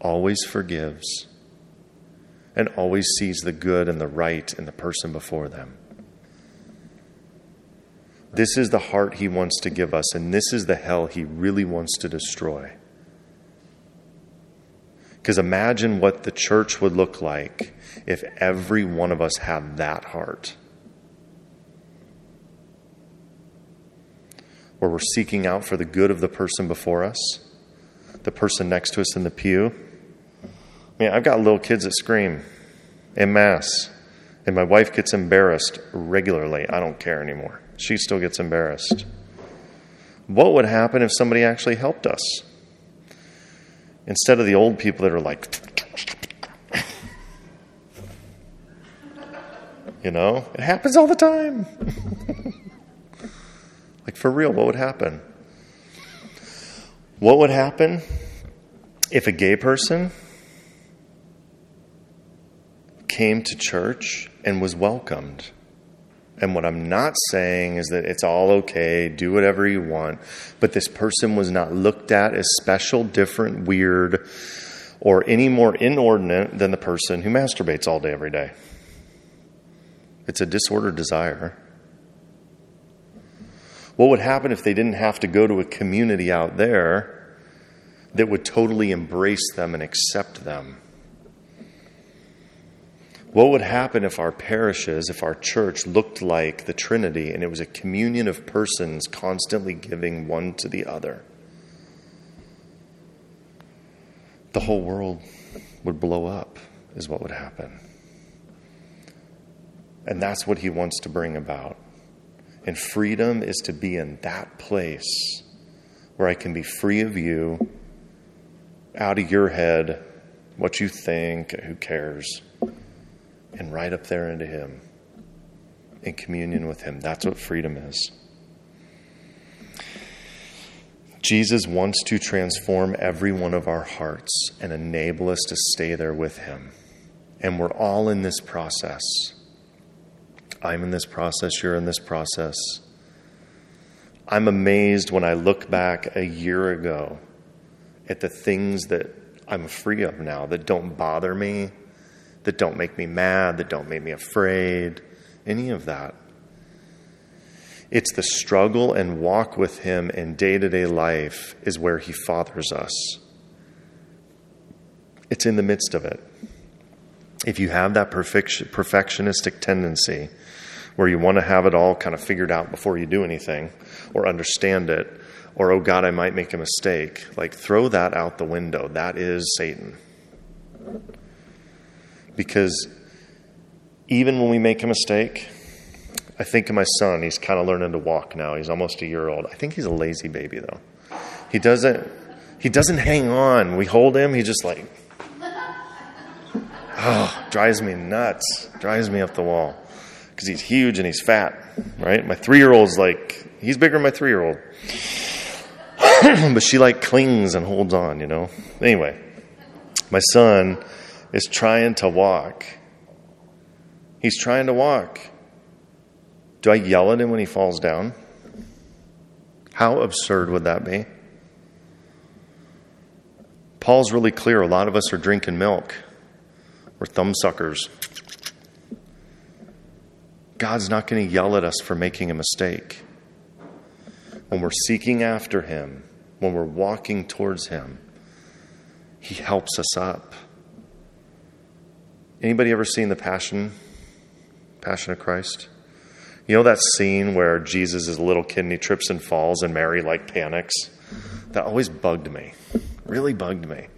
always forgives, and always sees the good and the right in the person before them. This is the heart he wants to give us, and this is the hell he really wants to destroy. Because imagine what the church would look like if every one of us had that heart. Where we're seeking out for the good of the person before us, the person next to us in the pew. I mean, I've got little kids that scream in mass, and my wife gets embarrassed regularly. I don't care anymore. She still gets embarrassed. What would happen if somebody actually helped us? Instead of the old people that are like, you know, it happens all the time. Like, for real, what would happen? What would happen if a gay person came to church and was welcomed? And what I'm not saying is that it's all okay, do whatever you want, but this person was not looked at as special, different, weird, or any more inordinate than the person who masturbates all day, every day. It's a disordered desire. What would happen if they didn't have to go to a community out there that would totally embrace them and accept them? What would happen if our parishes, if our church looked like the Trinity and it was a communion of persons constantly giving one to the other? The whole world would blow up, is what would happen. And that's what he wants to bring about. And freedom is to be in that place where I can be free of you, out of your head, what you think, who cares, and right up there into Him, in communion with Him. That's what freedom is. Jesus wants to transform every one of our hearts and enable us to stay there with Him. And we're all in this process. I'm in this process, you're in this process. I'm amazed when I look back a year ago at the things that I'm free of now that don't bother me, that don't make me mad, that don't make me afraid, any of that. It's the struggle and walk with Him in day to day life is where He fathers us. It's in the midst of it. If you have that perfectionistic tendency, where you want to have it all kind of figured out before you do anything or understand it, or, oh God, I might make a mistake. Like, throw that out the window. That is Satan. Because even when we make a mistake, I think of my son. He's kind of learning to walk now. He's almost a year old. I think he's a lazy baby, though. He doesn't. He doesn't hang on. We hold him. He just like, oh, drives me nuts. Drives me up the wall because he's huge and he's fat, right? My three year old's like, he's bigger than my three year old. but she like clings and holds on, you know? Anyway, my son is trying to walk. He's trying to walk. Do I yell at him when he falls down? How absurd would that be? Paul's really clear. A lot of us are drinking milk. We're thumb suckers. God's not going to yell at us for making a mistake. When we're seeking after Him, when we're walking towards Him, He helps us up. Anybody ever seen the Passion Passion of Christ? You know that scene where Jesus is a little kid and he trips and falls and Mary like panics? That always bugged me. Really bugged me.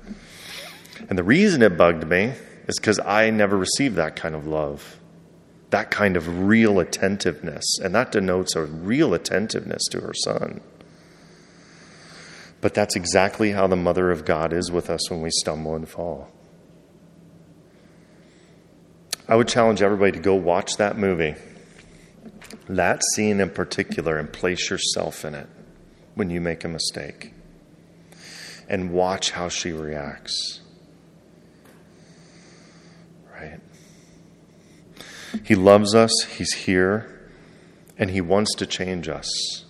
And the reason it bugged me is because I never received that kind of love, that kind of real attentiveness. And that denotes a real attentiveness to her son. But that's exactly how the Mother of God is with us when we stumble and fall. I would challenge everybody to go watch that movie, that scene in particular, and place yourself in it when you make a mistake. And watch how she reacts. He loves us, He's here, and He wants to change us.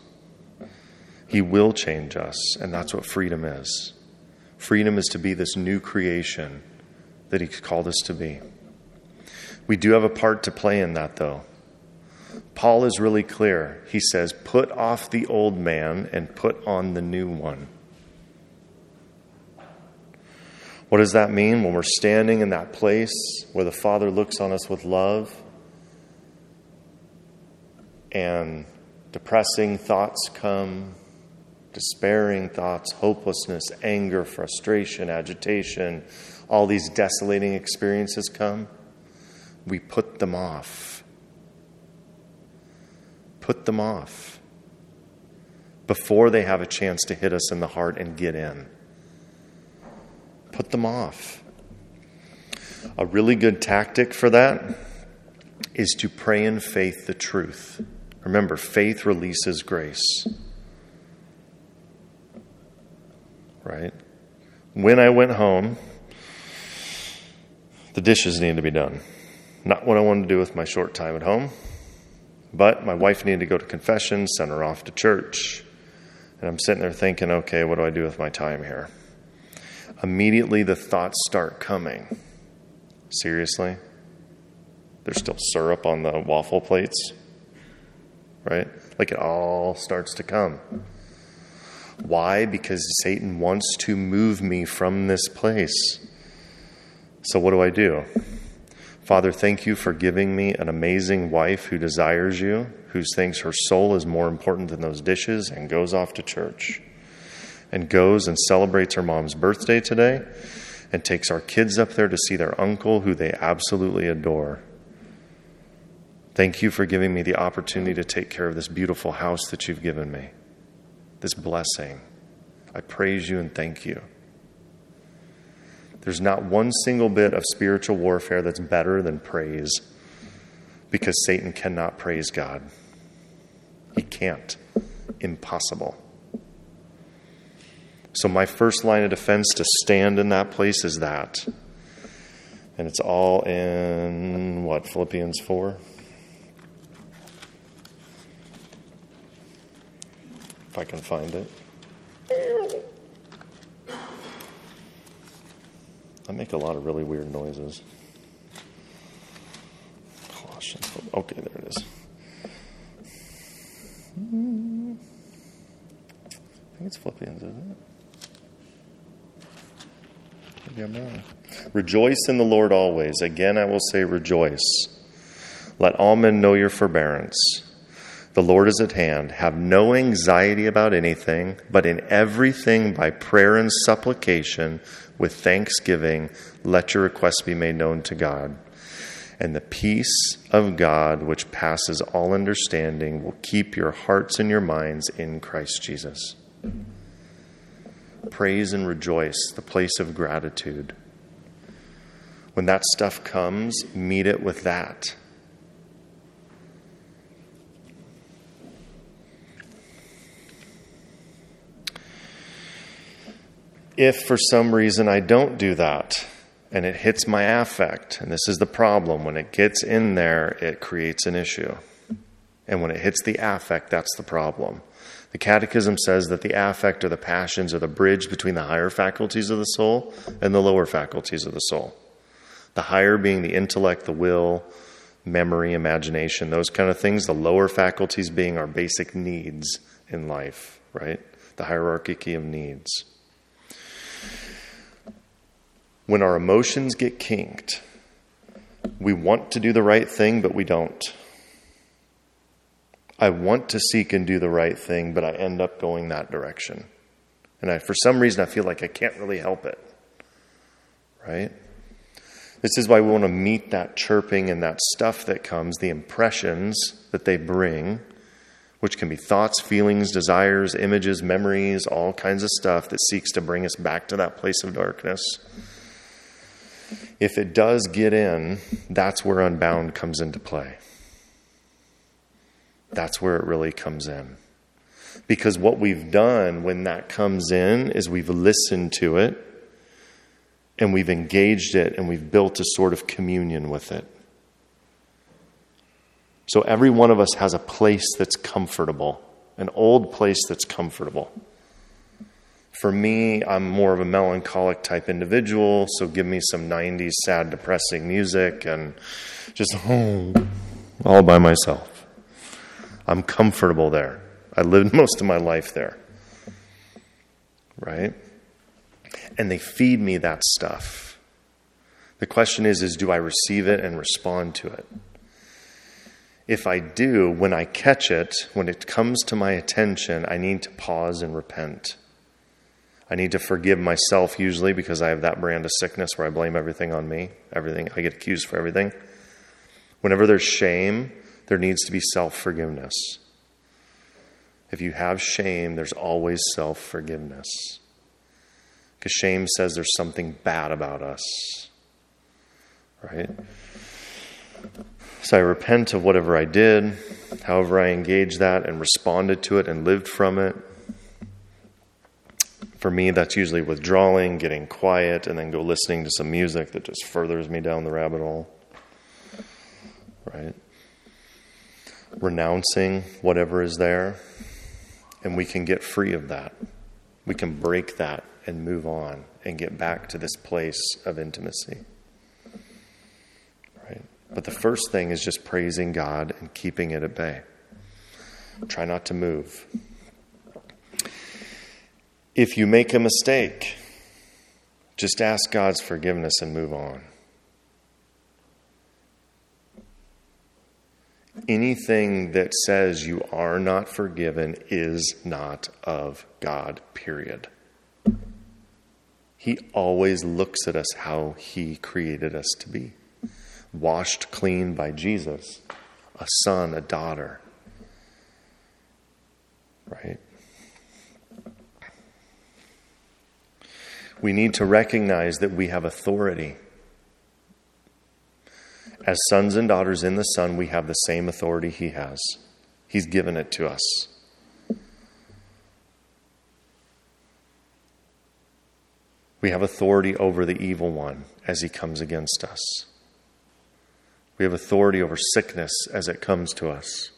He will change us, and that's what freedom is. Freedom is to be this new creation that He called us to be. We do have a part to play in that, though. Paul is really clear. He says, Put off the old man and put on the new one. What does that mean when we're standing in that place where the Father looks on us with love and depressing thoughts come, despairing thoughts, hopelessness, anger, frustration, agitation, all these desolating experiences come, we put them off. Put them off before they have a chance to hit us in the heart and get in. Put them off. A really good tactic for that is to pray in faith the truth. Remember, faith releases grace. right? When I went home, the dishes needed to be done. Not what I wanted to do with my short time at home, but my wife needed to go to confession, send her off to church. And I'm sitting there thinking, okay, what do I do with my time here? Immediately the thoughts start coming. Seriously? There's still syrup on the waffle plates, right? Like it all starts to come. Why? Because Satan wants to move me from this place. So, what do I do? Father, thank you for giving me an amazing wife who desires you, who thinks her soul is more important than those dishes, and goes off to church. And goes and celebrates her mom's birthday today, and takes our kids up there to see their uncle, who they absolutely adore. Thank you for giving me the opportunity to take care of this beautiful house that you've given me this blessing. I praise you and thank you. There's not one single bit of spiritual warfare that's better than praise because Satan cannot praise God. He can't. Impossible. So, my first line of defense to stand in that place is that. And it's all in what? Philippians 4? If I can find it. I make a lot of really weird noises. Colossians. Okay, there it is. I think it's Philippians, isn't it? Maybe I'm wrong. Rejoice in the Lord always. Again, I will say rejoice. Let all men know your forbearance. The Lord is at hand. Have no anxiety about anything, but in everything by prayer and supplication with thanksgiving, let your requests be made known to God. And the peace of God, which passes all understanding, will keep your hearts and your minds in Christ Jesus. Praise and rejoice, the place of gratitude. When that stuff comes, meet it with that. If for some reason I don't do that and it hits my affect, and this is the problem, when it gets in there, it creates an issue. And when it hits the affect, that's the problem. The Catechism says that the affect or the passions are the bridge between the higher faculties of the soul and the lower faculties of the soul. The higher being the intellect, the will, memory, imagination, those kind of things. The lower faculties being our basic needs in life, right? The hierarchy of needs. When our emotions get kinked, we want to do the right thing, but we don't. I want to seek and do the right thing, but I end up going that direction. And I, for some reason, I feel like I can't really help it. Right? This is why we want to meet that chirping and that stuff that comes, the impressions that they bring, which can be thoughts, feelings, desires, images, memories, all kinds of stuff that seeks to bring us back to that place of darkness. If it does get in, that's where unbound comes into play. That's where it really comes in. Because what we've done when that comes in is we've listened to it and we've engaged it and we've built a sort of communion with it. So every one of us has a place that's comfortable, an old place that's comfortable. For me, I'm more of a melancholic type individual, so give me some 90s sad, depressing music and just oh, all by myself. I'm comfortable there. I lived most of my life there. Right? And they feed me that stuff. The question is is do I receive it and respond to it? If I do, when I catch it, when it comes to my attention, I need to pause and repent. I need to forgive myself usually because I have that brand of sickness where I blame everything on me. Everything I get accused for everything. Whenever there's shame, there needs to be self forgiveness. If you have shame, there's always self forgiveness. Because shame says there's something bad about us. Right? So I repent of whatever I did, however I engaged that and responded to it and lived from it. For me, that's usually withdrawing, getting quiet, and then go listening to some music that just furthers me down the rabbit hole. Right? renouncing whatever is there, and we can get free of that. We can break that and move on and get back to this place of intimacy. Right? But the first thing is just praising God and keeping it at bay. Try not to move. If you make a mistake, just ask God's forgiveness and move on. anything that says you are not forgiven is not of God, period. He always looks at us how He created us to be washed clean by Jesus, a son, a daughter. Right? We need to recognize that we have authority. As sons and daughters in the Son, we have the same authority He has. He's given it to us. We have authority over the evil one as he comes against us. We have authority over sickness as it comes to us.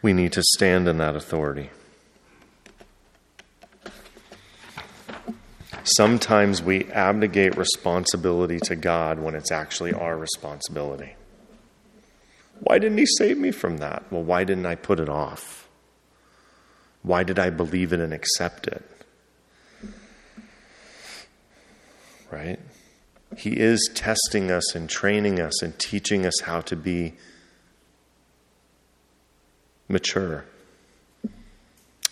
We need to stand in that authority. Sometimes we abnegate responsibility to God when it's actually our responsibility. Why didn't He save me from that? Well, why didn't I put it off? Why did I believe it and accept it? Right? He is testing us and training us and teaching us how to be mature.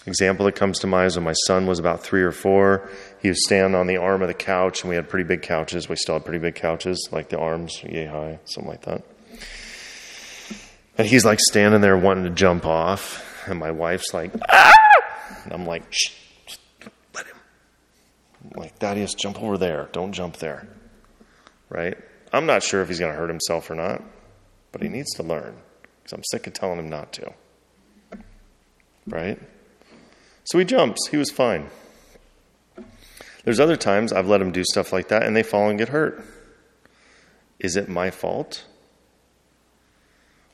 Example that comes to mind is when my son was about three or four. He was standing on the arm of the couch, and we had pretty big couches. We still had pretty big couches, like the arms yay high, something like that. And he's like standing there wanting to jump off, and my wife's like, ah! And I'm like, shh, let him. I'm like, Thaddeus, jump over there. Don't jump there. Right? I'm not sure if he's going to hurt himself or not, but he needs to learn because I'm sick of telling him not to. Right? So he jumps. He was fine. There's other times I've let him do stuff like that and they fall and get hurt. Is it my fault?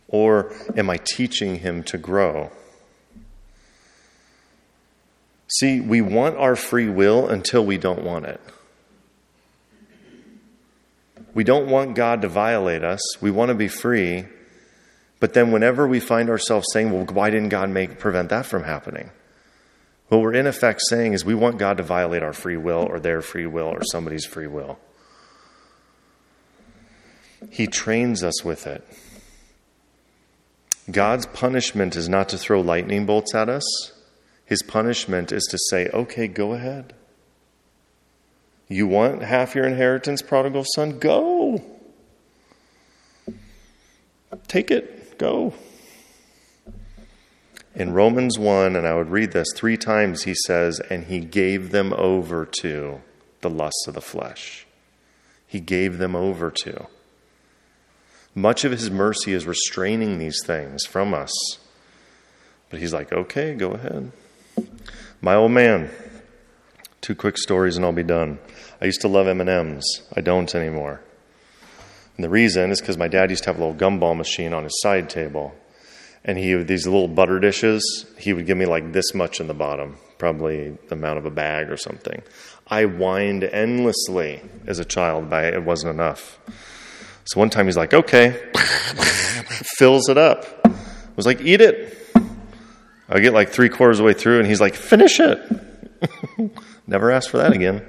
Or am I teaching him to grow? See, we want our free will until we don't want it. We don't want God to violate us. We want to be free. But then, whenever we find ourselves saying, well, why didn't God make, prevent that from happening? What we're in effect saying is we want God to violate our free will or their free will or somebody's free will. He trains us with it. God's punishment is not to throw lightning bolts at us. His punishment is to say, okay, go ahead. You want half your inheritance, prodigal son? Go. Take it. Go. In Romans 1, and I would read this three times, he says, and he gave them over to the lusts of the flesh. He gave them over to. Much of his mercy is restraining these things from us. But he's like, okay, go ahead. My old man. Two quick stories and I'll be done. I used to love M&Ms. I don't anymore. And the reason is because my dad used to have a little gumball machine on his side table. And he these little butter dishes, he would give me like this much in the bottom, probably the amount of a bag or something. I whined endlessly as a child, but it wasn't enough. So one time he's like, okay, fills it up. I was like, eat it. I get like three quarters of the way through, and he's like, finish it. Never asked for that again.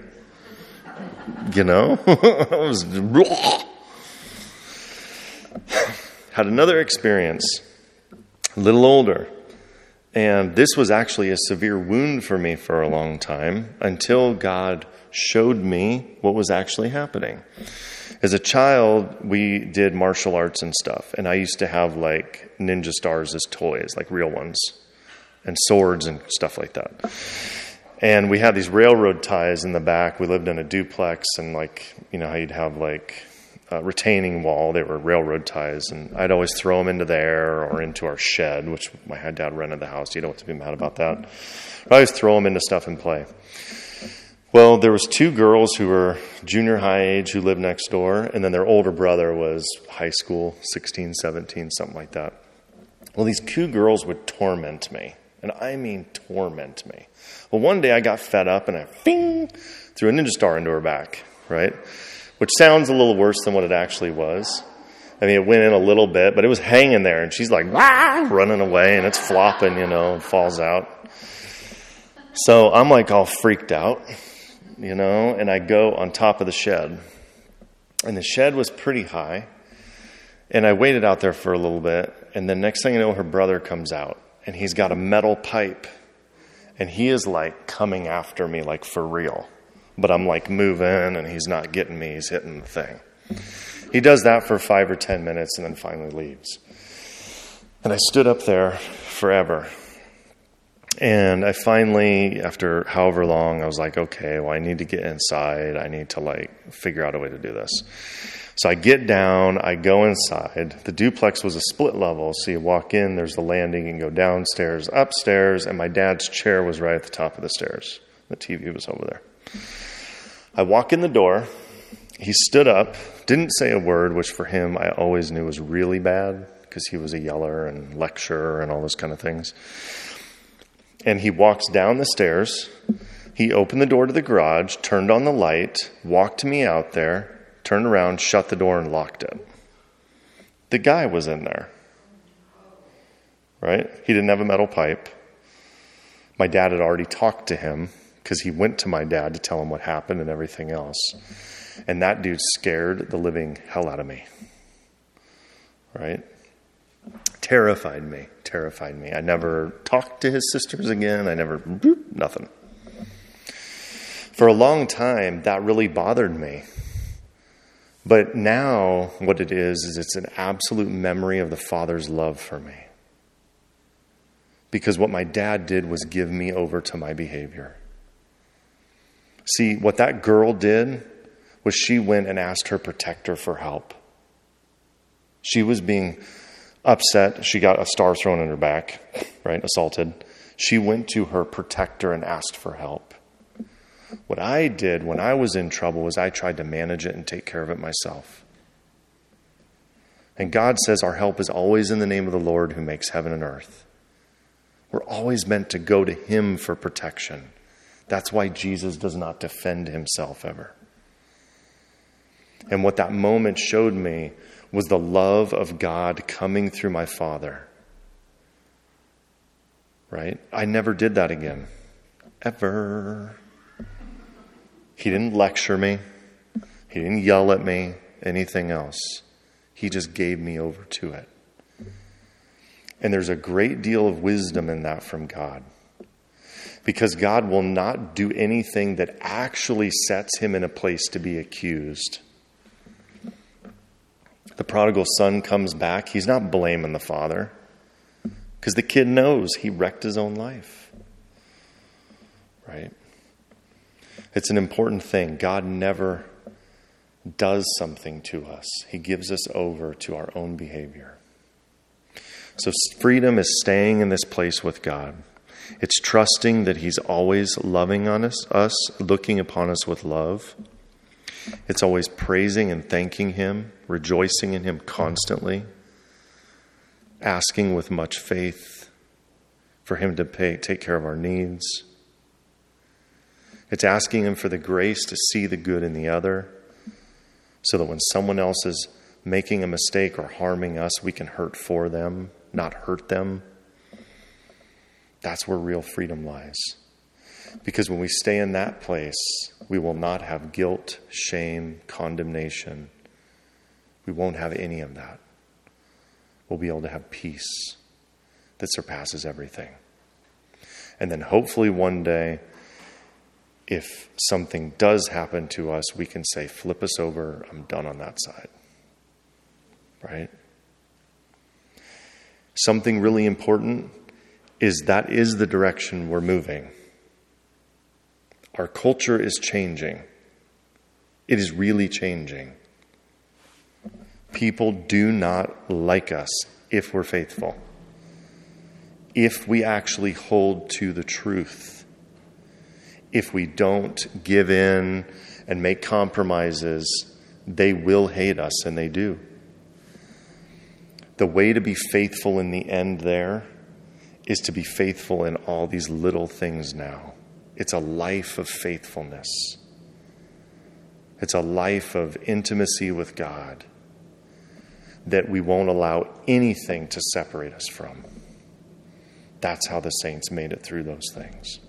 You know? I was had another experience, a little older. And this was actually a severe wound for me for a long time until God showed me what was actually happening. As a child, we did martial arts and stuff, and I used to have like ninja stars as toys, like real ones, and swords and stuff like that. And we had these railroad ties in the back. We lived in a duplex, and like, you know, how you'd have like a retaining wall. They were railroad ties, and I'd always throw them into there or into our shed, which my dad rented the house. You don't have to be mad about that. But I always throw them into stuff and play. Well, there was two girls who were junior high age who lived next door, and then their older brother was high school, 16, 17, something like that. Well, these two girls would torment me, and I mean torment me. Well, one day I got fed up and I bing, threw a ninja star into her back, right? Which sounds a little worse than what it actually was. I mean, it went in a little bit, but it was hanging there, and she's like ah, running away, and it's flopping, you know, and falls out. So I'm like all freaked out you know, and I go on top of the shed. And the shed was pretty high. And I waited out there for a little bit. And the next thing I know, her brother comes out and he's got a metal pipe. And he is like coming after me, like for real. But I'm like moving and he's not getting me. He's hitting the thing. He does that for five or ten minutes and then finally leaves. And I stood up there forever and I finally, after however long, I was like, okay, well, I need to get inside. I need to like figure out a way to do this. So I get down, I go inside. The duplex was a split level, so you walk in, there's the landing, and go downstairs, upstairs, and my dad's chair was right at the top of the stairs. The TV was over there. I walk in the door. He stood up, didn't say a word, which for him I always knew was really bad because he was a yeller and lecturer and all those kind of things. And he walks down the stairs. He opened the door to the garage, turned on the light, walked me out there, turned around, shut the door, and locked it. The guy was in there. Right? He didn't have a metal pipe. My dad had already talked to him because he went to my dad to tell him what happened and everything else. And that dude scared the living hell out of me. Right? Terrified me terrified me. I never talked to his sisters again. I never, nothing. For a long time, that really bothered me. But now, what it is, is it's an absolute memory of the Father's love for me. Because what my dad did was give me over to my behavior. See, what that girl did was she went and asked her protector for help. She was being upset. She got a star thrown in her back, right? Assaulted. She went to her protector and asked for help. What I did when I was in trouble was I tried to manage it and take care of it myself. And God says our help is always in the name of the Lord who makes heaven and earth. We're always meant to go to Him for protection. That's why Jesus does not defend Himself ever. And what that moment showed me was the love of God coming through my father. Right? I never did that again. ever. He didn't lecture me, he didn't yell at me, anything else. He just gave me over to it. And there's a great deal of wisdom in that from God. Because God will not do anything that actually sets him in a place to be accused. The prodigal son comes back. He's not blaming the father because the kid knows he wrecked his own life. Right? It's an important thing. God never does something to us, He gives us over to our own behavior. So, freedom is staying in this place with God. It's trusting that He's always loving on us, us, looking upon us with love. It's always praising and thanking Him, rejoicing in Him constantly, asking with much faith for Him to pay, take care of our needs. It's asking Him for the grace to see the good in the other so that when someone else is making a mistake or harming us, we can hurt for them, not hurt them. That's where real freedom lies. Because when we stay in that place, we will not have guilt, shame, condemnation. We won't have any of that. We'll be able to have peace that surpasses everything. And then hopefully one day, if something does happen to us, we can say, flip us over, I'm done on that side. Right? Something really important is that is the direction we're moving. Our culture is changing. It is really changing. People do not like us if we're faithful, if we actually hold to the truth if we don't give in and make compromises, they will hate us, and they do. The way to be faithful in the end there is to be faithful in all these little things now. It's a life of faithfulness, it's a life of intimacy with God that we won't allow anything to separate us from. That's how the saints made it through those things.